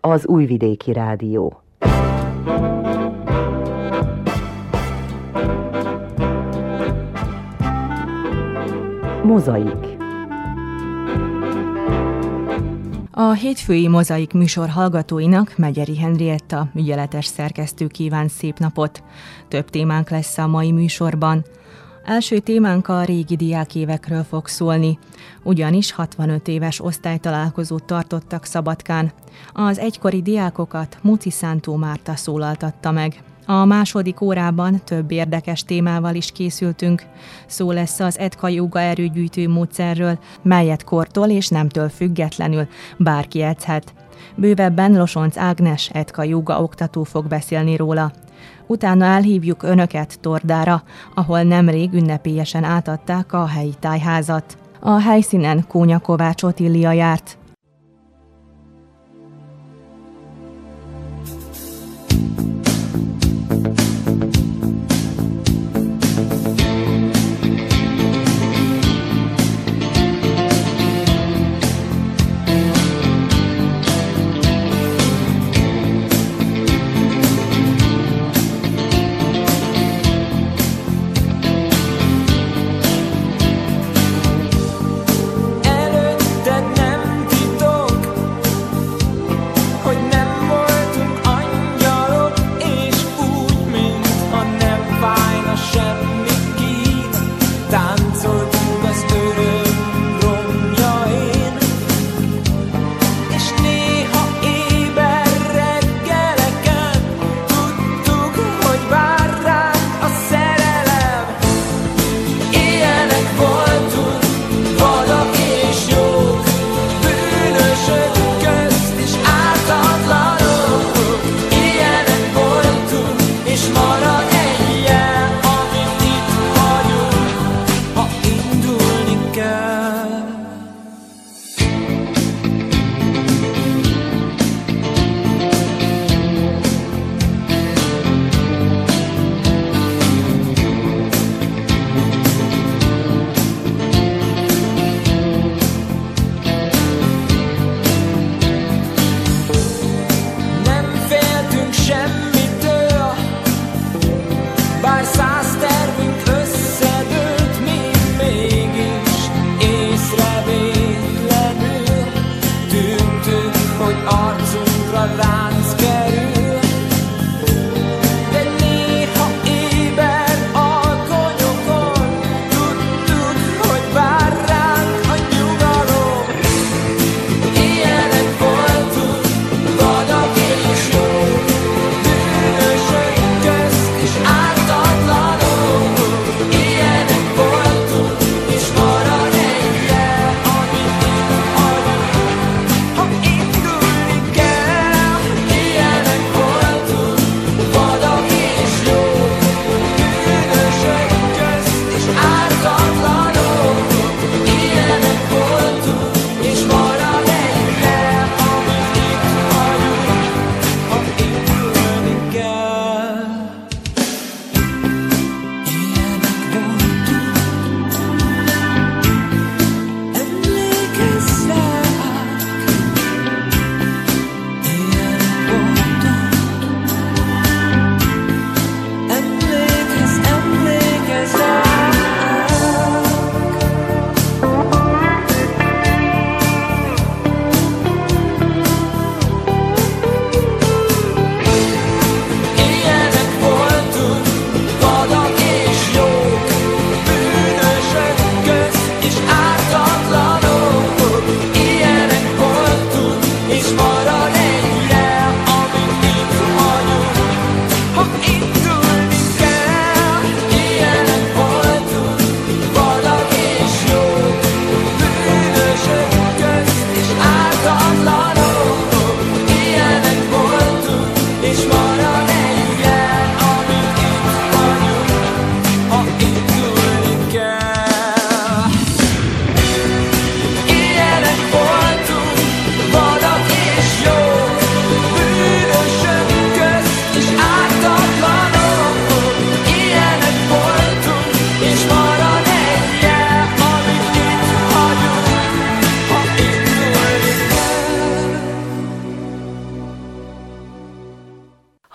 az Újvidéki Rádió. Mozaik A hétfői mozaik műsor hallgatóinak Megyeri Henrietta, ügyeletes szerkesztő kíván szép napot. Több témánk lesz a mai műsorban. Első témánk a régi diákévekről fog szólni, ugyanis 65 éves osztálytalálkozót tartottak Szabadkán. Az egykori diákokat Muci Szántó Márta szólaltatta meg. A második órában több érdekes témával is készültünk. Szó lesz az Edka Yoga erőgyűjtő módszerről, melyet kortól és nemtől függetlenül bárki edzhet. Bővebben Losonc Ágnes Edka Yoga oktató fog beszélni róla. Utána elhívjuk Önöket Tordára, ahol nemrég ünnepélyesen átadták a helyi tájházat. A helyszínen Kónya Kovács Otília járt. thank you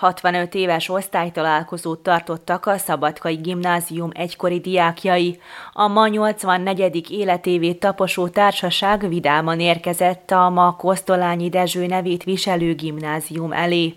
65 éves osztálytalálkozót tartottak a Szabadkai Gimnázium egykori diákjai. A ma 84. életévét taposó társaság vidáman érkezett a ma Kosztolányi Dezső nevét viselő gimnázium elé.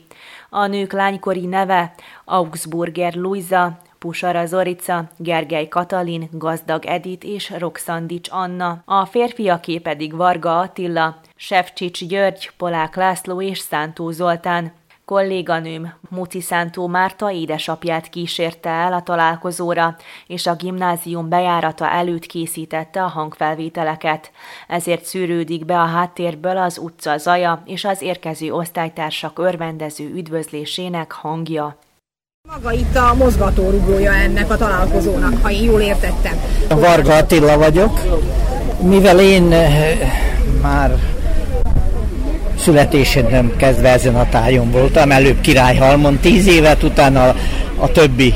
A nők lánykori neve Augsburger Luisa, Pusara Zorica, Gergely Katalin, Gazdag Edit és Roxandics Anna, a férfiaké pedig Varga Attila, Sefcsics György, Polák László és Szántó Zoltán. Kolléganőm Muci Szántó Márta édesapját kísérte el a találkozóra, és a gimnázium bejárata előtt készítette a hangfelvételeket. Ezért szűrődik be a háttérből az utca zaja és az érkező osztálytársak örvendező üdvözlésének hangja. Maga itt a mozgatórugója ennek a találkozónak, ha én jól értettem. Varga Attila vagyok. Mivel én eh, már születésedem kezdve ezen a tájon voltam, előbb Királyhalmon 10 évet, utána a, a többi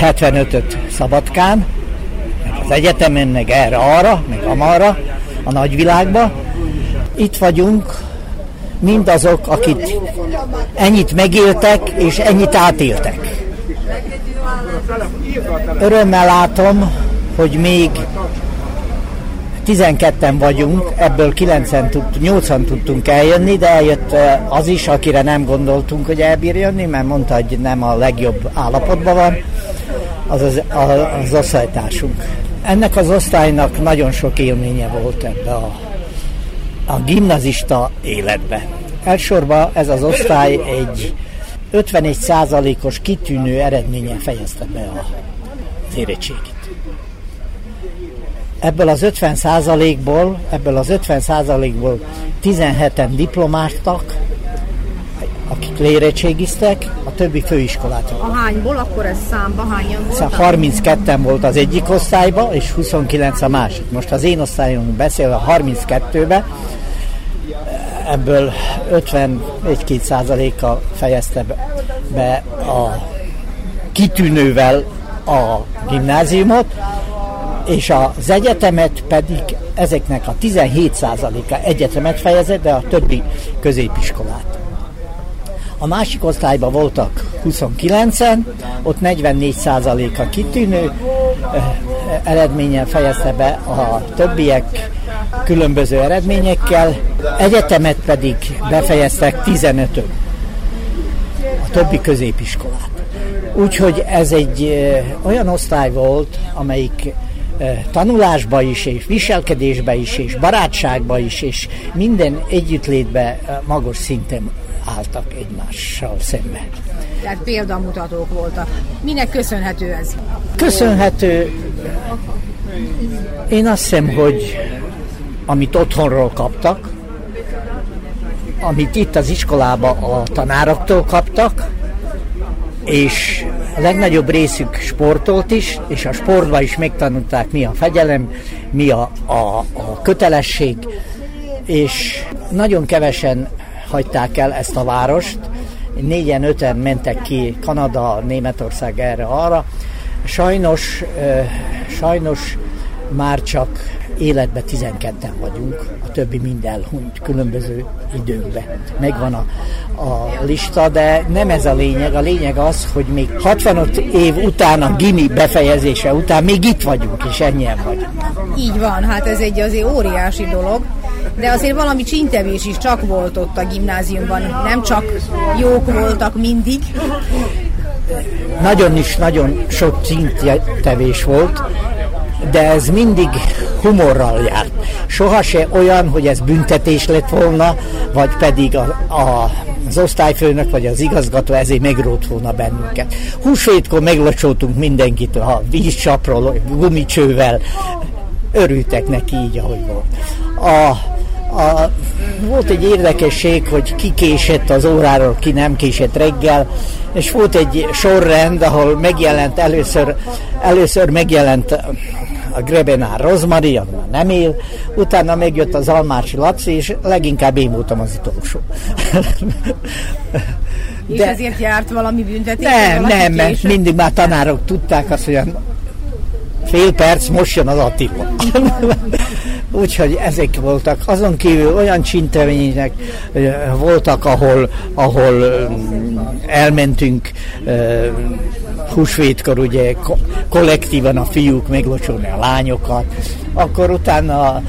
75-öt Szabadkán, meg az egyetemen, meg erre-arra, meg amarra, a nagyvilágba. Itt vagyunk, mindazok, akik ennyit megéltek, és ennyit átéltek. Örömmel látom, hogy még 12-en vagyunk, ebből 9-en tud, 8-an tudtunk eljönni, de eljött az is, akire nem gondoltunk, hogy elbír jönni, mert mondta, hogy nem a legjobb állapotban van, az az, az osztálytársunk. Ennek az osztálynak nagyon sok élménye volt ebbe a, a gimnazista életbe. Elsorban ez az osztály egy 51%-os kitűnő eredményen fejezte be az érettségit ebből az 50 ból ebből az 50 ból 17-en diplomáztak, akik lérettségiztek, a többi főiskolát. A hányból, akkor ez számba hányan voltak? 32-en volt az egyik osztályba, és 29 a másik. Most az én osztályom beszél a 32-be, ebből 51-2 százaléka fejezte be a kitűnővel a gimnáziumot, és az egyetemet pedig ezeknek a 17%-a egyetemet fejezett, de a többi középiskolát. A másik osztályban voltak 29-en, ott 44%-a kitűnő eredményen fejezte be a többiek különböző eredményekkel, egyetemet pedig befejeztek 15 -ön. a többi középiskolát. Úgyhogy ez egy olyan osztály volt, amelyik tanulásba is, és viselkedésbe is, és barátságba is, és minden együttlétbe magos szinten álltak egymással szemben. Tehát példamutatók voltak. Minek köszönhető ez? Köszönhető, én azt hiszem, hogy amit otthonról kaptak, amit itt az iskolába a tanároktól kaptak, és a legnagyobb részük sportolt is, és a sportban is megtanulták, mi a fegyelem, mi a, a, a kötelesség, és nagyon kevesen hagyták el ezt a várost. Négyen, öten mentek ki Kanada, Németország erre-arra. Sajnos, sajnos már csak életben 12-en vagyunk, a többi mind elhunyt különböző időkben. Megvan a, a lista, de nem ez a lényeg. A lényeg az, hogy még 65 év után a gimi befejezése után még itt vagyunk, és ennyien vagyunk. Így van, hát ez egy azért óriási dolog, de azért valami csintevés is csak volt ott a gimnáziumban, nem csak jók voltak mindig. Nagyon is, nagyon sok csintevés volt, de ez mindig humorral járt. Soha se olyan, hogy ez büntetés lett volna, vagy pedig a, a az osztályfőnök vagy az igazgató ezért megrót volna bennünket. Húsvétkor meglocsoltunk mindenkit a vízcsapról, gumicsővel. Örültek neki így, ahogy volt. A, a, volt egy érdekesség, hogy ki késett az óráról, ki nem késett reggel, és volt egy sorrend, ahol megjelent először, először megjelent a Grebenár Rozmari, az már nem él, utána megjött az Almási Laci, és leginkább én voltam az utolsó. De, és ezért járt valami büntetés? Nem, nem, mert mindig már tanárok tudták azt, hogy fél perc, most jön az Attila. Úgyhogy ezek voltak. Azon kívül olyan csintevények voltak, ahol, ahol elmentünk húsvétkor ugye kollektívan a fiúk meglocsolni a lányokat, akkor utána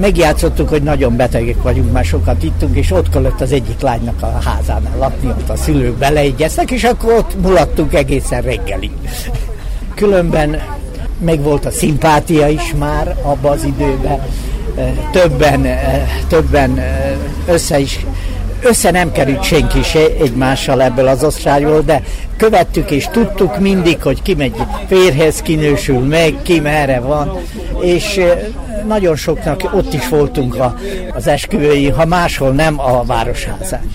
megjátszottuk, hogy nagyon betegek vagyunk, már sokat ittunk, és ott kellett az egyik lánynak a házánál lakni, ott a szülők beleegyeztek, és akkor ott mulattunk egészen reggelig. Különben meg volt a szimpátia is már abban az időben, többen, többen össze is össze nem került senki se egymással ebből az osztályból, de követtük és tudtuk mindig, hogy ki megy férhez, kinősül meg, ki merre van, és nagyon soknak ott is voltunk a, az esküvői, ha máshol nem a városházán.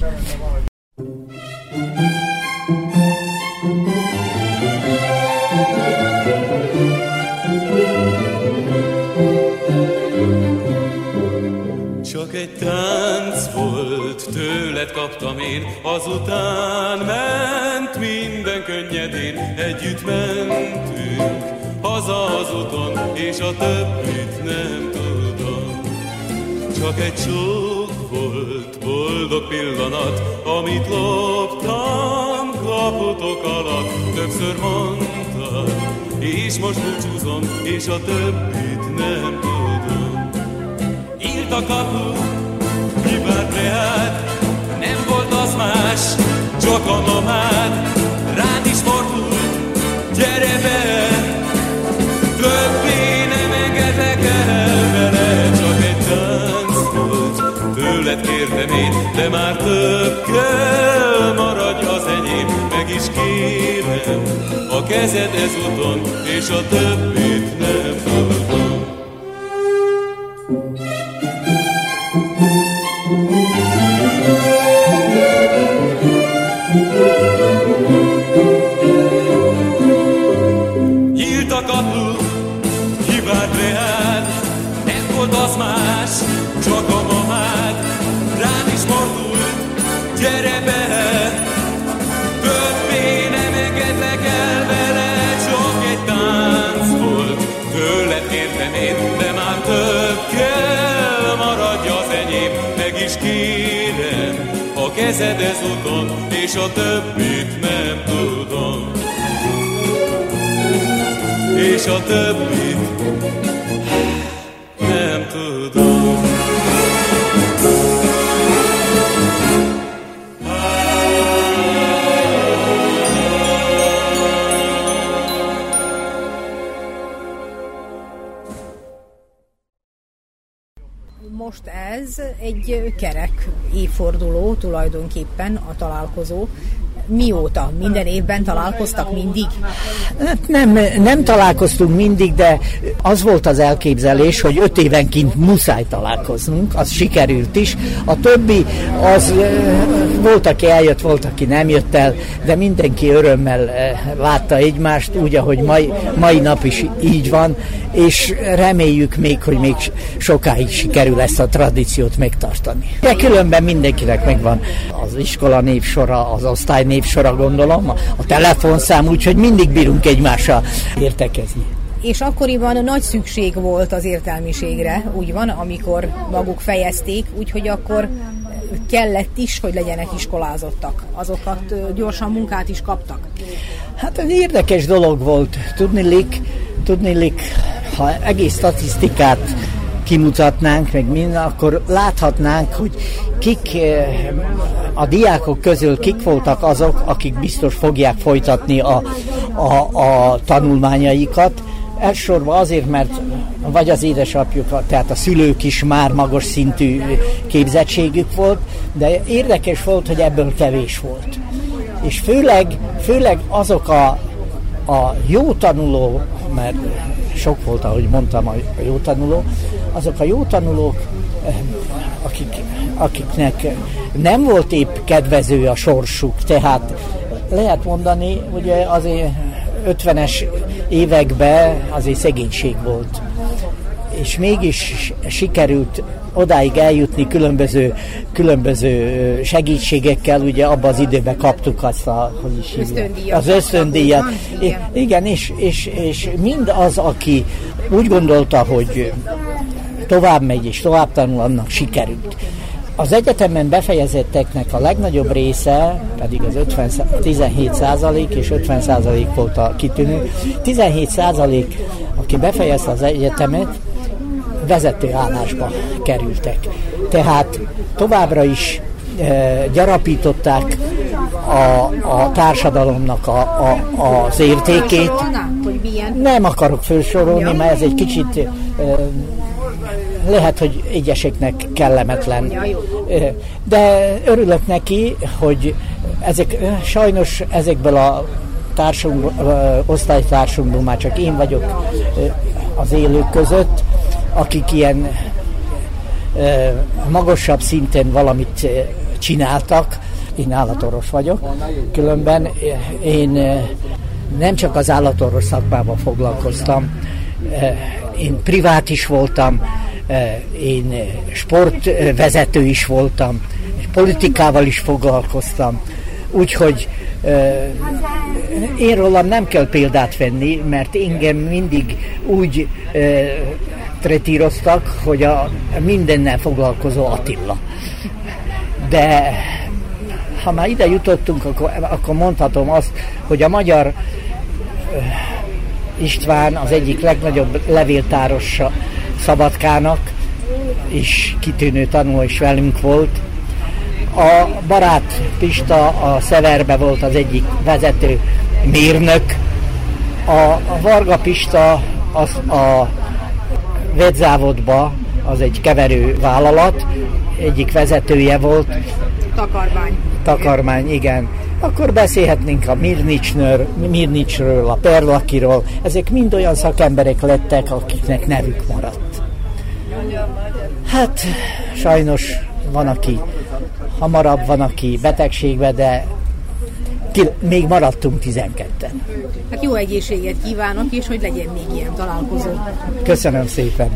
Tőled kaptam én, azután ment minden könnyedén, együtt mentünk haza az úton, és a többit nem tudom. Csak egy csók volt, boldog pillanat, amit loptam kaputok alatt, többször mondtad, és most búcsúzom, és a többit nem tudom. Írt a kapu, az más, csak a mamád, rád is fordult, gyere be, többé nem engedlek el vele, csak egy tánc volt, tőled kértem én, de már több kell, maradj az enyém, meg is kérem, a kezed ezúton, és a többit nem tudom. És a többit nem tudom. És a többit egy kerek évforduló tulajdonképpen a találkozó. Mióta? Minden évben találkoztak mindig? Hát nem, nem találkoztunk mindig, de az volt az elképzelés, hogy öt évenként muszáj találkoznunk, az sikerült is. A többi, az volt, aki eljött, volt, aki nem jött el, de mindenki örömmel látta egymást, úgy, ahogy mai, mai nap is így van, és reméljük még, hogy még sokáig sikerül ezt a tradíciót megtartani. De különben mindenkinek megvan az iskola névsora, az osztály névsora gondolom, a telefonszám, úgyhogy mindig bírunk egymással értekezni. És akkoriban nagy szükség volt az értelmiségre, úgy van, amikor maguk fejezték, úgyhogy akkor kellett is, hogy legyenek iskolázottak. Azokat gyorsan munkát is kaptak. Hát egy érdekes dolog volt. Tudnilik, tudnilik ha egész statisztikát kimutatnánk, meg minden, akkor láthatnánk, hogy kik a diákok közül kik voltak azok, akik biztos fogják folytatni a, a, a tanulmányaikat. Elsősorban azért, mert vagy az édesapjuk, tehát a szülők is már magas szintű képzettségük volt, de érdekes volt, hogy ebből kevés volt. És főleg, főleg azok a, a jó tanuló, mert sok volt, ahogy mondtam, a jó tanuló, azok a jó tanulók, akik, akiknek nem volt épp kedvező a sorsuk, tehát lehet mondani, ugye azért 50-es években azért szegénység volt. És mégis sikerült odáig eljutni különböző, különböző segítségekkel, ugye abban az időben kaptuk azt a, hogy is ösztöndíjat. az ösztöndíjat. Igen, igen és, és, és mind az, aki úgy gondolta, hogy tovább megy és tovább tanul, annak sikerült. Az egyetemen befejezetteknek a legnagyobb része pedig az 50, 17 százalék és 50 százalék volt a kitűnő. 17 százalék, aki befejezte az egyetemet, vezető állásba kerültek. Tehát továbbra is e, gyarapították a, a társadalomnak a, a, az értékét. Nem akarok felsorolni, mert ez egy kicsit e, lehet, hogy egyeseknek kellemetlen. De örülök neki, hogy ezek, sajnos ezekből a társunk, osztálytársunkból már csak én vagyok az élők között, akik ilyen magasabb szinten valamit csináltak. Én állatorvos vagyok, különben én nem csak az állatorvos szakmában foglalkoztam, én privát is voltam, én sportvezető is voltam, politikával is foglalkoztam, úgyhogy én rólam nem kell példát venni, mert engem mindig úgy tretíroztak, hogy a mindennel foglalkozó Attila. De ha már ide jutottunk, akkor, akkor mondhatom azt, hogy a magyar István az egyik legnagyobb levéltárosa Szabadkának, és kitűnő tanul is velünk volt. A barát Pista a Szeverbe volt az egyik vezető mérnök, a Varga Pista az a Vedzávodba, az egy keverő vállalat, egyik vezetője volt. Takarmány. Takarmány, igen. Akkor beszélhetnénk a Mirnicsnör, Mirnicsről, a Perlakiról. Ezek mind olyan szakemberek lettek, akiknek nevük maradt. Hát sajnos van, aki hamarabb, van, aki betegségbe, de ki, még maradtunk 12-en. Hát jó egészséget kívánok, és hogy legyen még ilyen találkozó. Köszönöm szépen.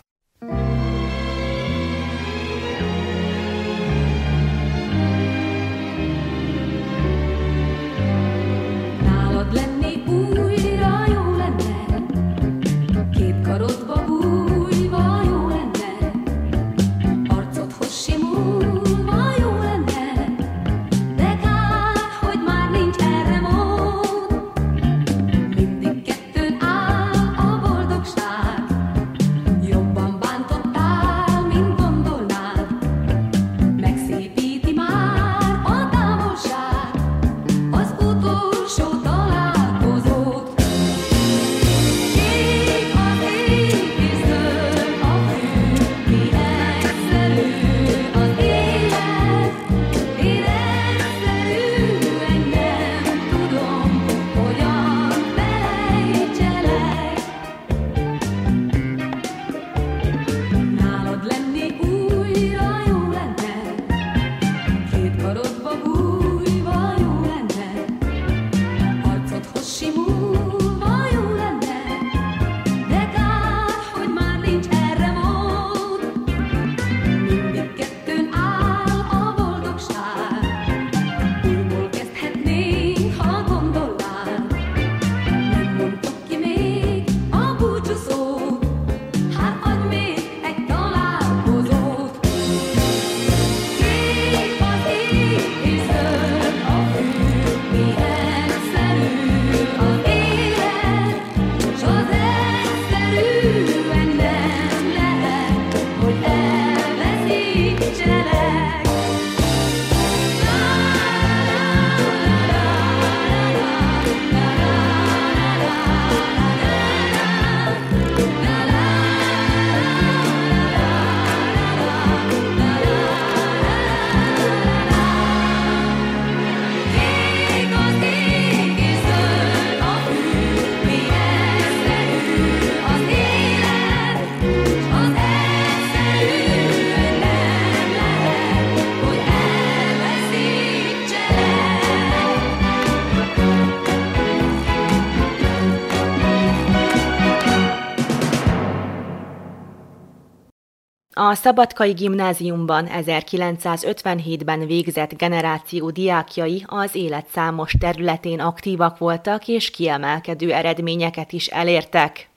A Szabadkai Gimnáziumban 1957-ben végzett generáció diákjai az élet számos területén aktívak voltak és kiemelkedő eredményeket is elértek.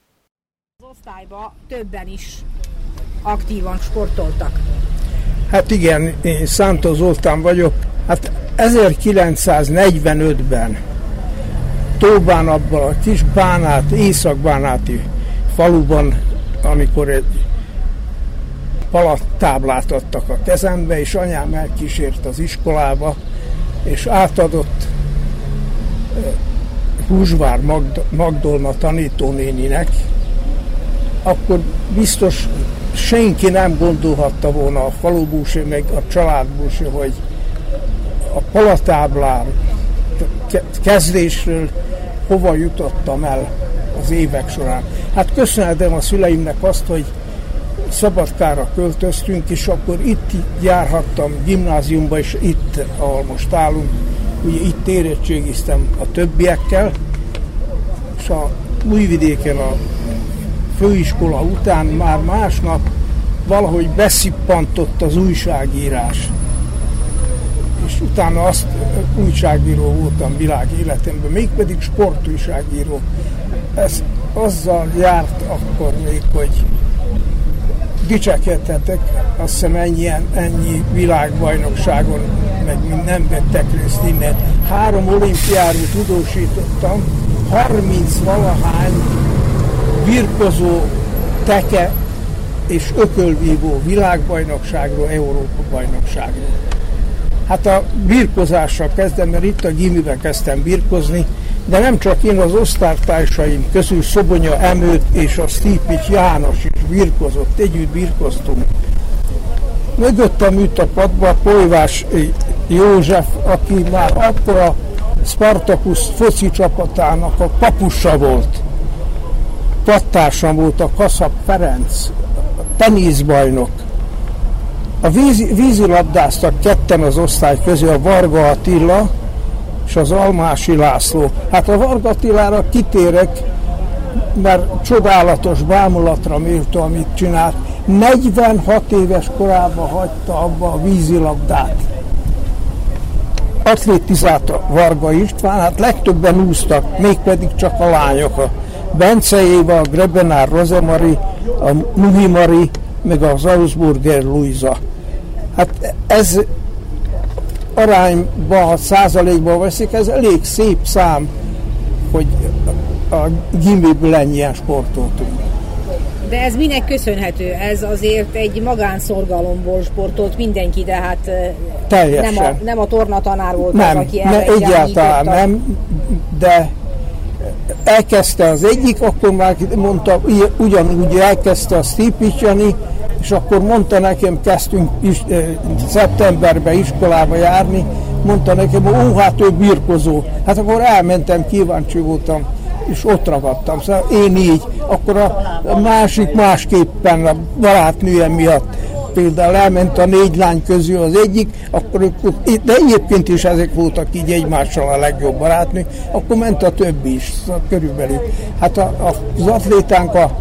Az osztályban többen is aktívan sportoltak. Hát igen, én Szántó Zoltán vagyok. Hát 1945-ben Tóbán abban a kis bánát, északbánáti faluban, amikor egy palattáblát adtak a kezembe, és anyám elkísért az iskolába, és átadott Húsvár Magdolna tanítónéninek, akkor biztos senki nem gondolhatta volna a falubúsi, meg a családbúsi, hogy a palatáblán kezdésről hova jutottam el az évek során. Hát köszönhetem a szüleimnek azt, hogy Szabadkára költöztünk, és akkor itt járhattam gimnáziumba, és itt, ahol most állunk, ugye itt érettségiztem a többiekkel, és a Újvidéken a főiskola után már másnap valahogy beszippantott az újságírás. És utána azt újságíró voltam világ életemben, mégpedig sportújságíró. Ez azzal járt akkor még, hogy dicsekedhetek, azt hiszem ennyi, ennyi világbajnokságon, meg nem vettek részt innen. Három olimpiáról tudósítottam, 30 valahány birkozó, teke és ökölvívó világbajnokságról, Európa bajnokságról. Hát a birkozással kezdem, mert itt a gimibe kezdtem birkozni, de nem csak én, az osztálytársaim közül Szobonya Emőt és a Stipics János is birkozott, együtt birkoztunk. Mögöttem ült a padba Polyvás József, aki már akkor a Spartacus foci csapatának a papussa volt. Pattársam volt a Kaszap Ferenc, a teniszbajnok. A vízi, vízilabdáztak ketten az osztály közül, a Varga Attila és az Almási László. Hát a Varga Attilára kitérek, mert csodálatos bámulatra méltó, amit csinált. 46 éves korában hagyta abba a vízilabdát atlétizálta Varga István, hát legtöbben úsztak, mégpedig csak a lányok. A Bence Éva, a Grebenár Rozemari, a Muhimari, meg az Augsburger Luisa. Hát ez arányban, ha százalékban veszik, ez elég szép szám, hogy a gimiből ennyien sportoltunk. De ez minek köszönhető? Ez azért egy magánszorgalomból sportolt mindenki, de hát Teljesen. nem a, nem a tornatanár volt nem, az, aki ne, egyáltalán nem, de elkezdte az egyik, akkor már mondta, ugyanúgy elkezdte a Stipicsani, és akkor mondta nekem, kezdtünk is, szeptemberben iskolába járni, mondta nekem, ó, hát ő birkozó. Hát akkor elmentem, kíváncsi voltam, és ott ragadtam. Szóval én így, akkor a másik másképpen a barátnőjem miatt például elment a négy lány közül az egyik, akkor de egyébként is ezek voltak így egymással a legjobb barátnők, akkor ment a többi is, szóval körülbelül. Hát a, a, az atlétánk a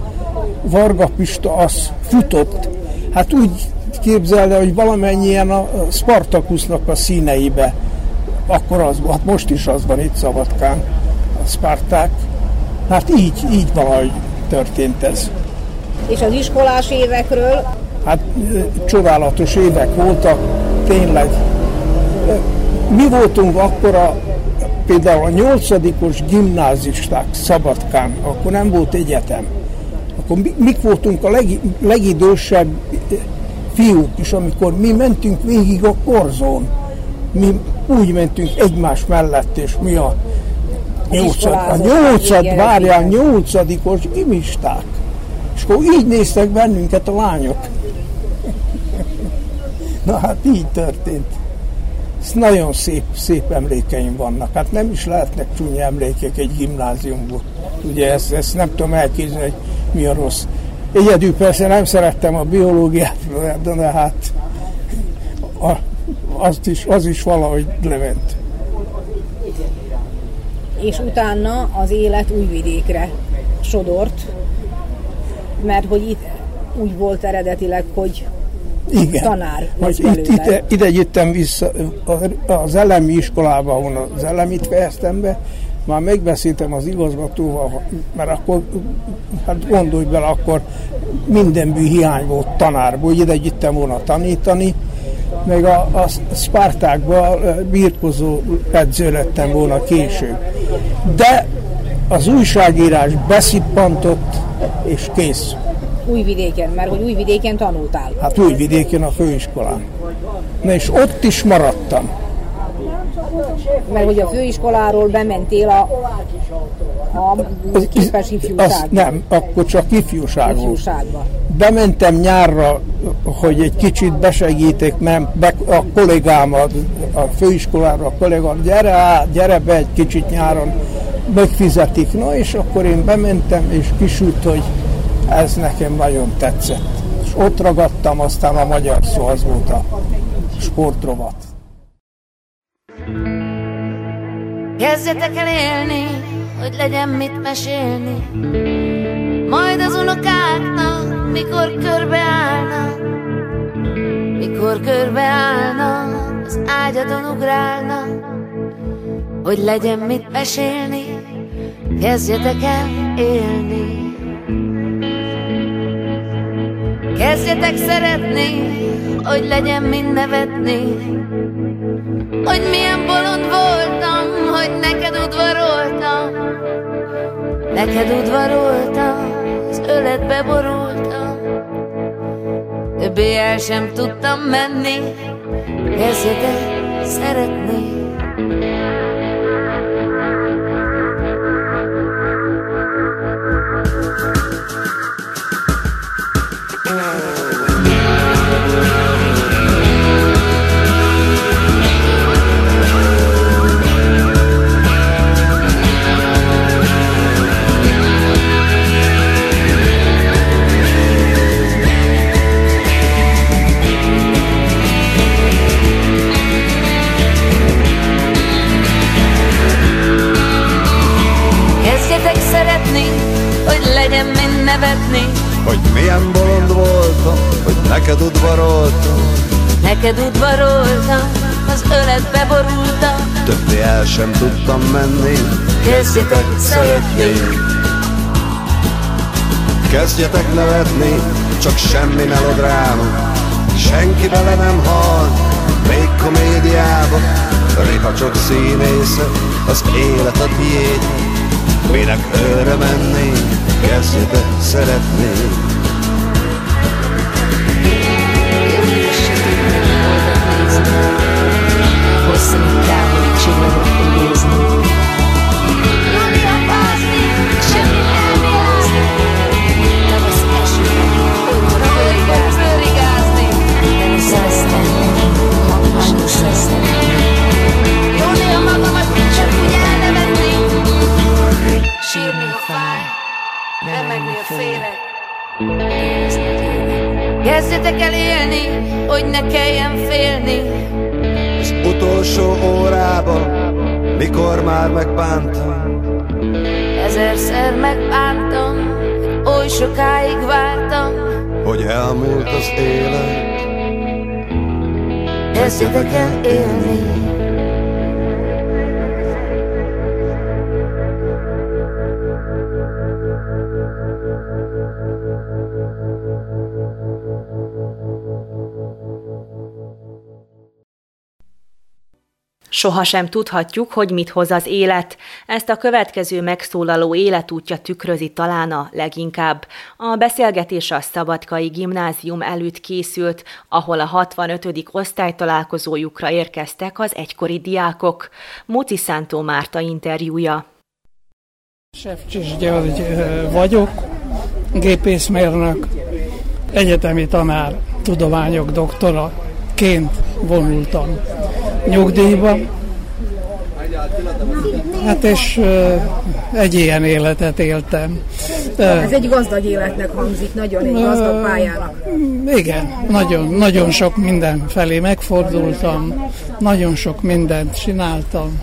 Varga Pista az futott, hát úgy képzelje, hogy valamennyien a Spartakusznak a színeibe, akkor az, hát most is az van itt Szabadkán, a Sparták, Hát így, így valahogy történt ez. És az iskolás évekről? Hát csodálatos évek voltak, tényleg. Mi voltunk akkor a, például a nyolcadikos gimnázisták Szabadkán, akkor nem volt egyetem. Akkor mi, mik voltunk a leg, legidősebb fiúk is, amikor mi mentünk végig a korzón. Mi úgy mentünk egymás mellett, és mi a Nyolcad, a nyolcad, várjál, nyolcadikos gimisták. És akkor így néztek bennünket a lányok. Na hát így történt. Ez nagyon szép, szép emlékeim vannak. Hát nem is lehetnek csúnya emlékek egy gimnáziumból. Ugye ezt, ezt nem tudom elképzelni, hogy mi a rossz. Egyedül persze nem szerettem a biológiát, de, hát a, azt is, az is valahogy lement és utána az élet újvidékre sodort, mert hogy itt úgy volt eredetileg, hogy igen. tanár hogy itt, ide, ide jöttem vissza az elemi iskolába, ahol az elemit fejeztem be, már megbeszéltem az igazgatóval, mert akkor, hát gondolj bele, akkor mindenből hiány volt tanárból, ide jöttem volna tanítani, meg a, a Spartákban birkozó edző lettem volna később. De az újságírás beszippantott, és kész. Újvidéken, mert hogy Újvidéken tanultál. Hát Újvidéken a főiskolán. Na és ott is maradtam. Mert hogy a főiskoláról bementél a, a képes ifjúság. nem, akkor csak ifjúság ifjúságba. Bementem nyárra, hogy egy kicsit besegítek, mert be, a kollégám a, a főiskolára, a kollégám, gyere át, gyere be egy kicsit nyáron, megfizetik. No, és akkor én bementem, és kisült, hogy ez nekem nagyon tetszett. És ott ragadtam, aztán a magyar szó az volt a sportrovat. Kezdjetek el élni, hogy legyen mit mesélni. Majd az unokáknak, mikor körbeállnak Mikor körbeállnak, az ágyadon ugrálnak Hogy legyen mit mesélni, kezdjetek el élni. Kezdjetek szeretni, hogy legyen mind nevetni. Hogy milyen bolond voltam, hogy neked udvaroltam Neked udvaroltam, az öletbe borultam. Többé el sem tudtam menni Kezdjetek szeretni Többé el sem tudtam menni. Kezdjetek szeretni Kezdjetek nevetni, csak semmi melodráma Senki bele nem hal, még komédiába. Néha csak színésze, az élet a tiéd. Minek őre menni, kezdjetek szeretni. Hosszú távoli csillagok idézni Sírni remegni félek Kezdjetek el élni, hogy ne kelljen félni utolsó órában, mikor már megbántam. Ezerszer megbántam, oly sokáig vártam. Hogy elmúlt az élet. Kezdjetek el élni Sohasem tudhatjuk, hogy mit hoz az élet. Ezt a következő megszólaló életútja tükrözi talán a leginkább. A beszélgetés a Szabadkai Gimnázium előtt készült, ahol a 65. osztálytalálkozójukra érkeztek az egykori diákok. Moci Szántó Márta interjúja. Sefcsis György vagyok, gépészmérnök, egyetemi tanár, tudományok doktoraként vonultam nyugdíjba. Hát és egy ilyen életet éltem. Ez egy gazdag életnek hangzik, nagyon egy gazdag pályának. Igen, nagyon, nagyon sok minden felé megfordultam, nagyon sok mindent csináltam.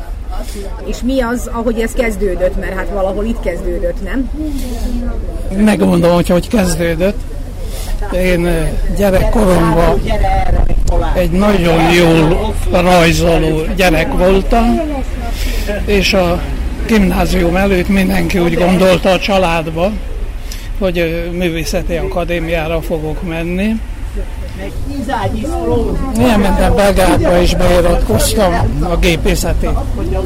És mi az, ahogy ez kezdődött? Mert hát valahol itt kezdődött, nem? Megmondom, hogy hogy kezdődött. Én gyerekkoromban egy nagyon jól rajzoló gyerek voltam, és a gimnázium előtt mindenki úgy gondolta a családba, hogy művészeti akadémiára fogok menni. Minden Belgrádba is beiratkoztam a gépészeti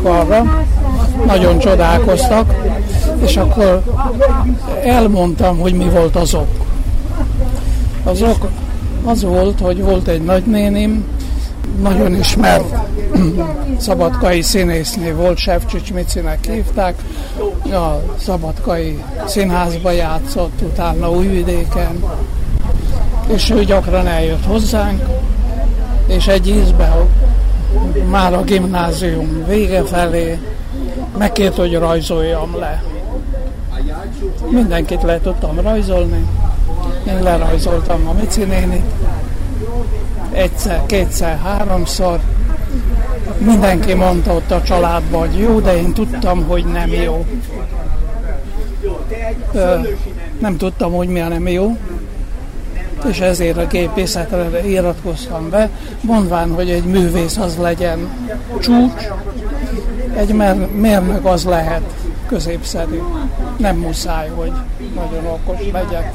karra. Nagyon csodálkoztak, és akkor elmondtam, hogy mi volt az ok. Az ok az volt, hogy volt egy nagynénim, nagyon ismert szabadkai színésznő volt, Sefcsics Micinek hívták, a szabadkai színházba játszott, utána Újvidéken, és ő gyakran eljött hozzánk, és egy ízben már a gimnázium vége felé megkért, hogy rajzoljam le. Mindenkit le tudtam rajzolni. Én lerajzoltam a Mici nénit. Egyszer, kétszer, háromszor. Mindenki mondta ott a családban, hogy jó, de én tudtam, hogy nem jó. Ö, nem tudtam, hogy mi a nem jó és ezért a gépészetre iratkoztam be, mondván, hogy egy művész az legyen csúcs, egy mérnök az lehet középszerű. Nem muszáj, hogy nagyon okos legyek.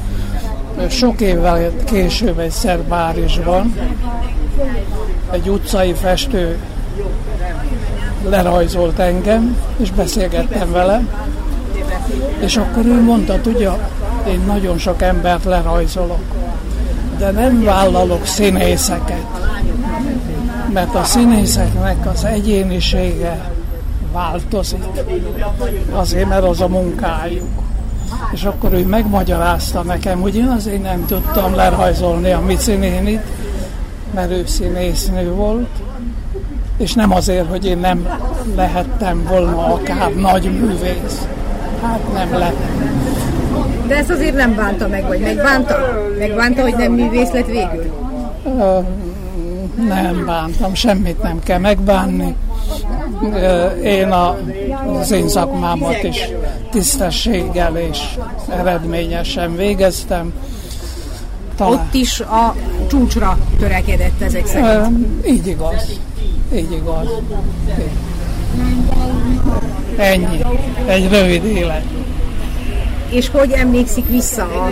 Sok évvel később egyszer Párizsban egy utcai festő lerajzolt engem, és beszélgettem vele, és akkor ő mondta, tudja, én nagyon sok embert lerajzolok de nem vállalok színészeket, mert a színészeknek az egyénisége változik. Azért, mert az a munkájuk. És akkor ő megmagyarázta nekem, hogy én azért nem tudtam lerajzolni a Mici nénit, mert ő színésznő volt, és nem azért, hogy én nem lehettem volna akár nagy művész. Hát nem lett. De ezt azért nem bánta meg, vagy megbánta? Megbánta, hogy nem művész lett végül? Nem bántam, semmit nem kell megbánni. Én a, az én szakmámat is tisztességgel és eredményesen végeztem. Talán. Ott is a csúcsra törekedett ezek szerint. Így igaz. Így igaz. Ennyi. Egy rövid élet és hogy emlékszik vissza a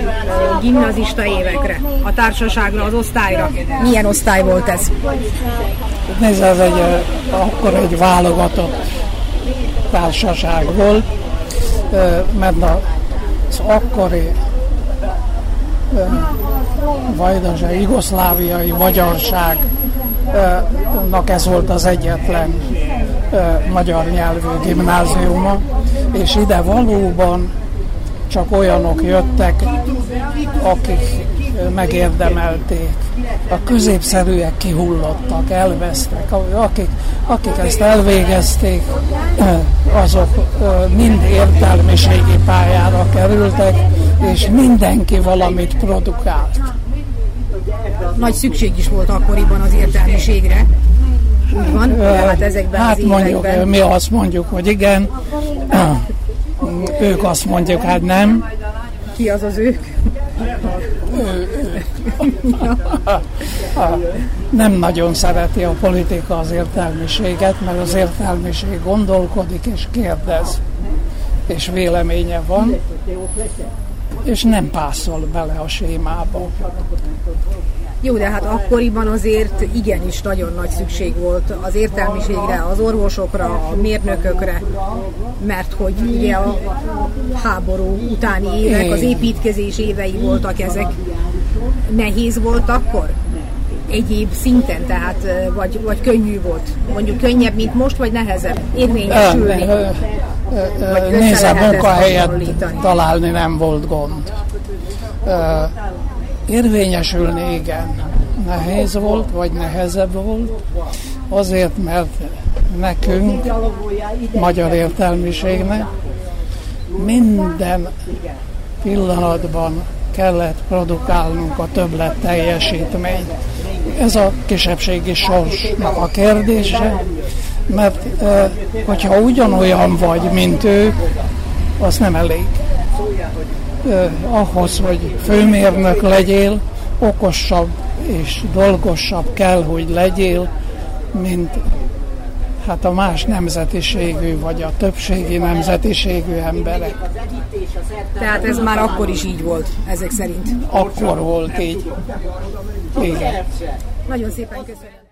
gimnazista évekre, a társaságra, az osztályra? Milyen osztály volt ez? Ez egy, akkor egy válogatott társaság volt, mert az akkori vajdaság, jugoszláviai magyarságnak ez volt az egyetlen magyar nyelvű gimnáziuma, és ide valóban csak olyanok jöttek, akik megérdemelték. A középszerűek kihullottak, elvesztek. Akik, akik ezt elvégezték, azok mind értelmiségi pályára kerültek, és mindenki valamit produkált. Nagy szükség is volt akkoriban az értelmiségre. Úgy van, hát ezekben hát az mondjuk, mi azt mondjuk, hogy igen, ők azt mondják, hát nem. Ki az az ők? nem nagyon szereti a politika az értelmiséget, mert az értelmiség gondolkodik és kérdez, és véleménye van, és nem pászol bele a sémába. Jó, de hát akkoriban azért igenis nagyon nagy szükség volt az értelmiségre, az orvosokra, a mérnökökre, mert hogy ugye a háború utáni évek, az építkezés évei voltak ezek. Nehéz volt akkor? Egyéb szinten, tehát vagy, vagy könnyű volt? Mondjuk könnyebb, mint most, vagy nehezebb érvényesülni? Nézze, munkahelyet találni nem volt gond Érvényesülni igen. Nehéz volt, vagy nehezebb volt, azért, mert nekünk, magyar értelmiségnek minden pillanatban kellett produkálnunk a többlet teljesítményt. Ez a kisebbségi sorsnak a kérdése, mert hogyha ugyanolyan vagy, mint ő, az nem elég eh, ahhoz, hogy főmérnök legyél, okosabb és dolgosabb kell, hogy legyél, mint hát a más nemzetiségű, vagy a többségi nemzetiségű emberek. Tehát ez már akkor is így volt, ezek szerint? Akkor volt így. Igen. Nagyon szépen köszönöm.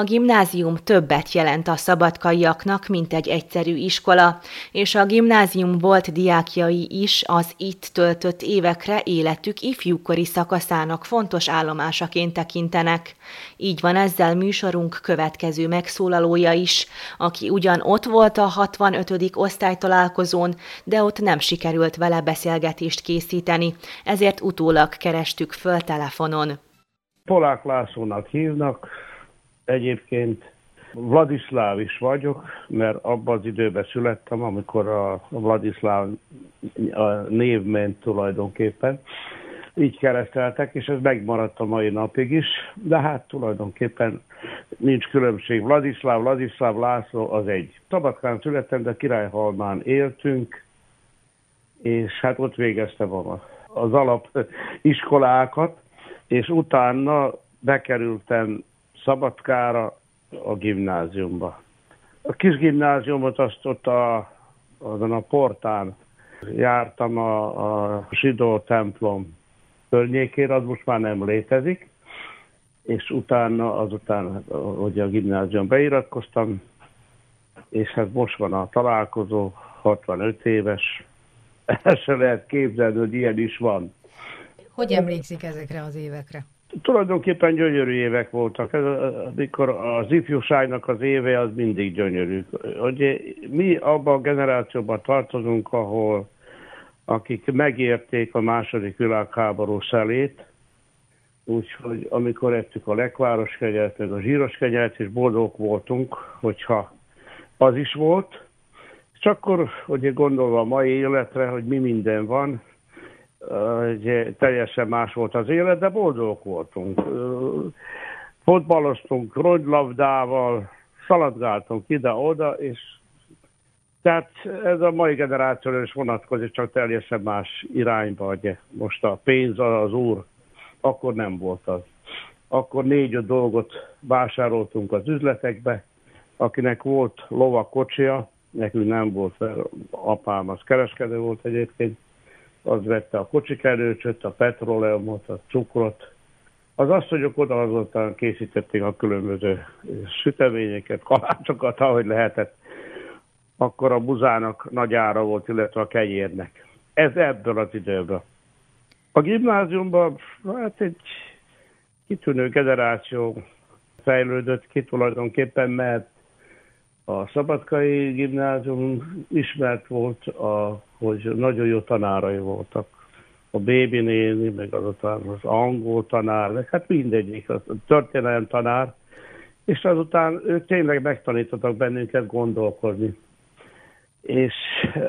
A gimnázium többet jelent a szabadkaiaknak, mint egy egyszerű iskola, és a gimnázium volt diákjai is az itt töltött évekre életük ifjúkori szakaszának fontos állomásaként tekintenek. Így van ezzel műsorunk következő megszólalója is, aki ugyan ott volt a 65. osztálytalálkozón, de ott nem sikerült vele beszélgetést készíteni, ezért utólag kerestük föl telefonon. Polák Lászlónak hívnak, egyébként Vladislav is vagyok, mert abban az időben születtem, amikor a Vladislav a név ment tulajdonképpen. Így kereszteltek, és ez megmaradt a mai napig is, de hát tulajdonképpen nincs különbség. Vladislav, Vladislav László az egy. Szabadkán születtem, de Királyhalmán éltünk, és hát ott végeztem az alapiskolákat, és utána bekerültem Szabadkára a gimnáziumba. A kis gimnáziumot azt ott a, azon a portán jártam a, a zsidó templom környékére, az most már nem létezik, és utána, azután, hogy a gimnázium beiratkoztam, és hát most van a találkozó, 65 éves, el se lehet képzelni, hogy ilyen is van. Hogy emlékszik ezekre az évekre? Tulajdonképpen gyönyörű évek voltak. Ez, amikor az ifjúságnak az éve az mindig gyönyörű. Ugye, mi abban a generációban tartozunk, ahol akik megérték a második világháború szelét, úgyhogy amikor ettük a lekváros kenyeret, meg a zsíros kenyeret, és boldog voltunk, hogyha az is volt, és akkor, ugye gondolva a mai életre, hogy mi minden van, teljesen más volt az élet, de boldogok voltunk. Fotballoztunk rogylabdával, szaladgáltunk ide-oda, és tehát ez a mai generációra is vonatkozik, csak teljesen más irányba. Ugye. Most a pénz az úr, akkor nem volt az. Akkor négy-öt dolgot vásároltunk az üzletekbe, akinek volt lova kocsia, nekünk nem volt, apám az kereskedő volt egyébként, az vette a kocsikerőcsöt, a petróleumot, a cukrot. Az asszonyok oda azután készítették a különböző süteményeket, kalácsokat, ahogy lehetett. Akkor a buzának nagy ára volt, illetve a kenyérnek. Ez ebből az időből. A gimnáziumban hát egy kitűnő generáció fejlődött ki tulajdonképpen, mert a Szabadkai gimnázium ismert volt, a, hogy nagyon jó tanárai voltak. A Bébi néni, meg azután az angol tanár, meg hát mindegyik, a történelem tanár, és azután ők tényleg megtanítottak bennünket gondolkodni. És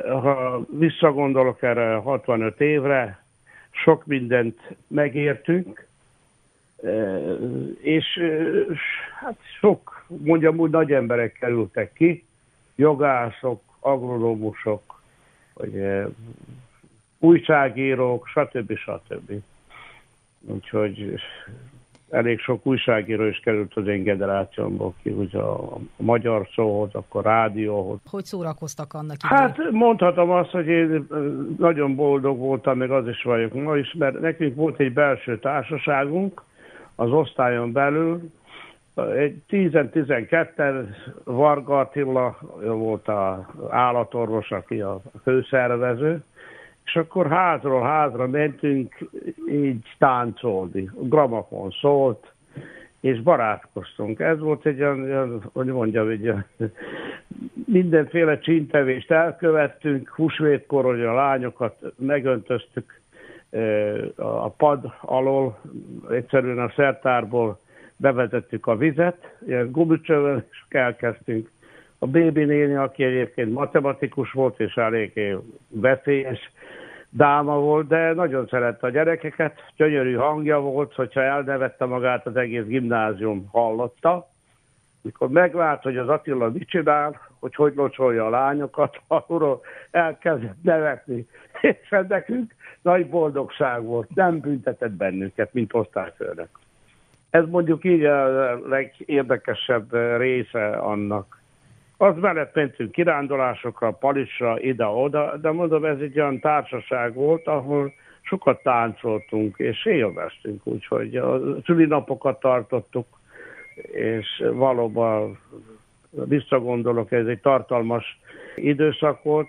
ha visszagondolok erre 65 évre, sok mindent megértünk, és hát sok, mondjam úgy, nagy emberek kerültek ki, jogászok, agronómusok, vagy újságírók, stb. stb. Úgyhogy elég sok újságíró is került az én generációmból ki, ugye a, a magyar szóhoz, akkor rádióhoz. Hogy szórakoztak annak idő? Hát mondhatom azt, hogy én nagyon boldog voltam, még az is vagyok ma is, mert nekünk volt egy belső társaságunk, az osztályon belül. Egy 10-12-en Varga Attila volt az állatorvos, aki a főszervező, és akkor házról házra mentünk így táncolni. Gramafon szólt, és barátkoztunk. Ez volt egy olyan, hogy mondjam, egy olyan, mindenféle csintevést elkövettünk, húsvétkor, hogy a lányokat megöntöztük a pad alól, egyszerűen a szertárból bevezettük a vizet, ilyen gumicsővel, és elkezdtünk. A bébi néni, aki egyébként matematikus volt, és eléggé veszélyes dáma volt, de nagyon szerette a gyerekeket, gyönyörű hangja volt, hogyha elnevette magát az egész gimnázium hallotta. Mikor meglát, hogy az Attila mit csinál, hogy hogy locsolja a lányokat, arról elkezdett nevetni. És nekünk nagy boldogság volt, nem büntetett bennünket, mint osztályfőnök. Ez mondjuk így a legérdekesebb része annak. Az mellett mentünk kirándulásokra, palisra, ide-oda, de mondom, ez egy olyan társaság volt, ahol sokat táncoltunk, és élveztünk, úgyhogy a szülinapokat tartottuk, és valóban visszagondolok, ez egy tartalmas időszak volt.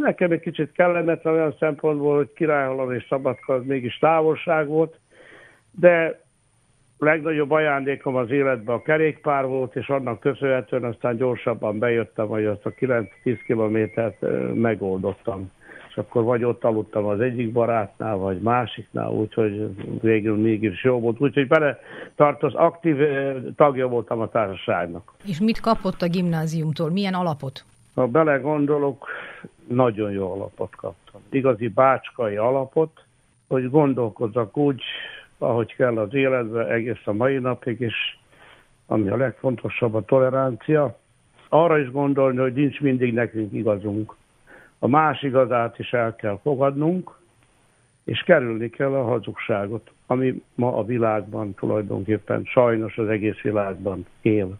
Nekem egy kicsit kellemetlen olyan szempontból, hogy Királyhalom és Szabadka az mégis távolság volt, de legnagyobb ajándékom az életben a kerékpár volt, és annak köszönhetően aztán gyorsabban bejöttem, hogy azt a 9-10 kilométert megoldottam. És akkor vagy ott aludtam az egyik barátnál, vagy másiknál, úgyhogy végül mégis jó volt. Úgyhogy bele tartoz, aktív tagja voltam a társaságnak. És mit kapott a gimnáziumtól? Milyen alapot? Ha belegondolok, nagyon jó alapot kaptam. Igazi bácskai alapot, hogy gondolkozzak úgy, ahogy kell az életbe, egész a mai napig is, ami a legfontosabb a tolerancia. Arra is gondolni, hogy nincs mindig nekünk igazunk. A más igazát is el kell fogadnunk, és kerülni kell a hazugságot, ami ma a világban tulajdonképpen sajnos az egész világban él.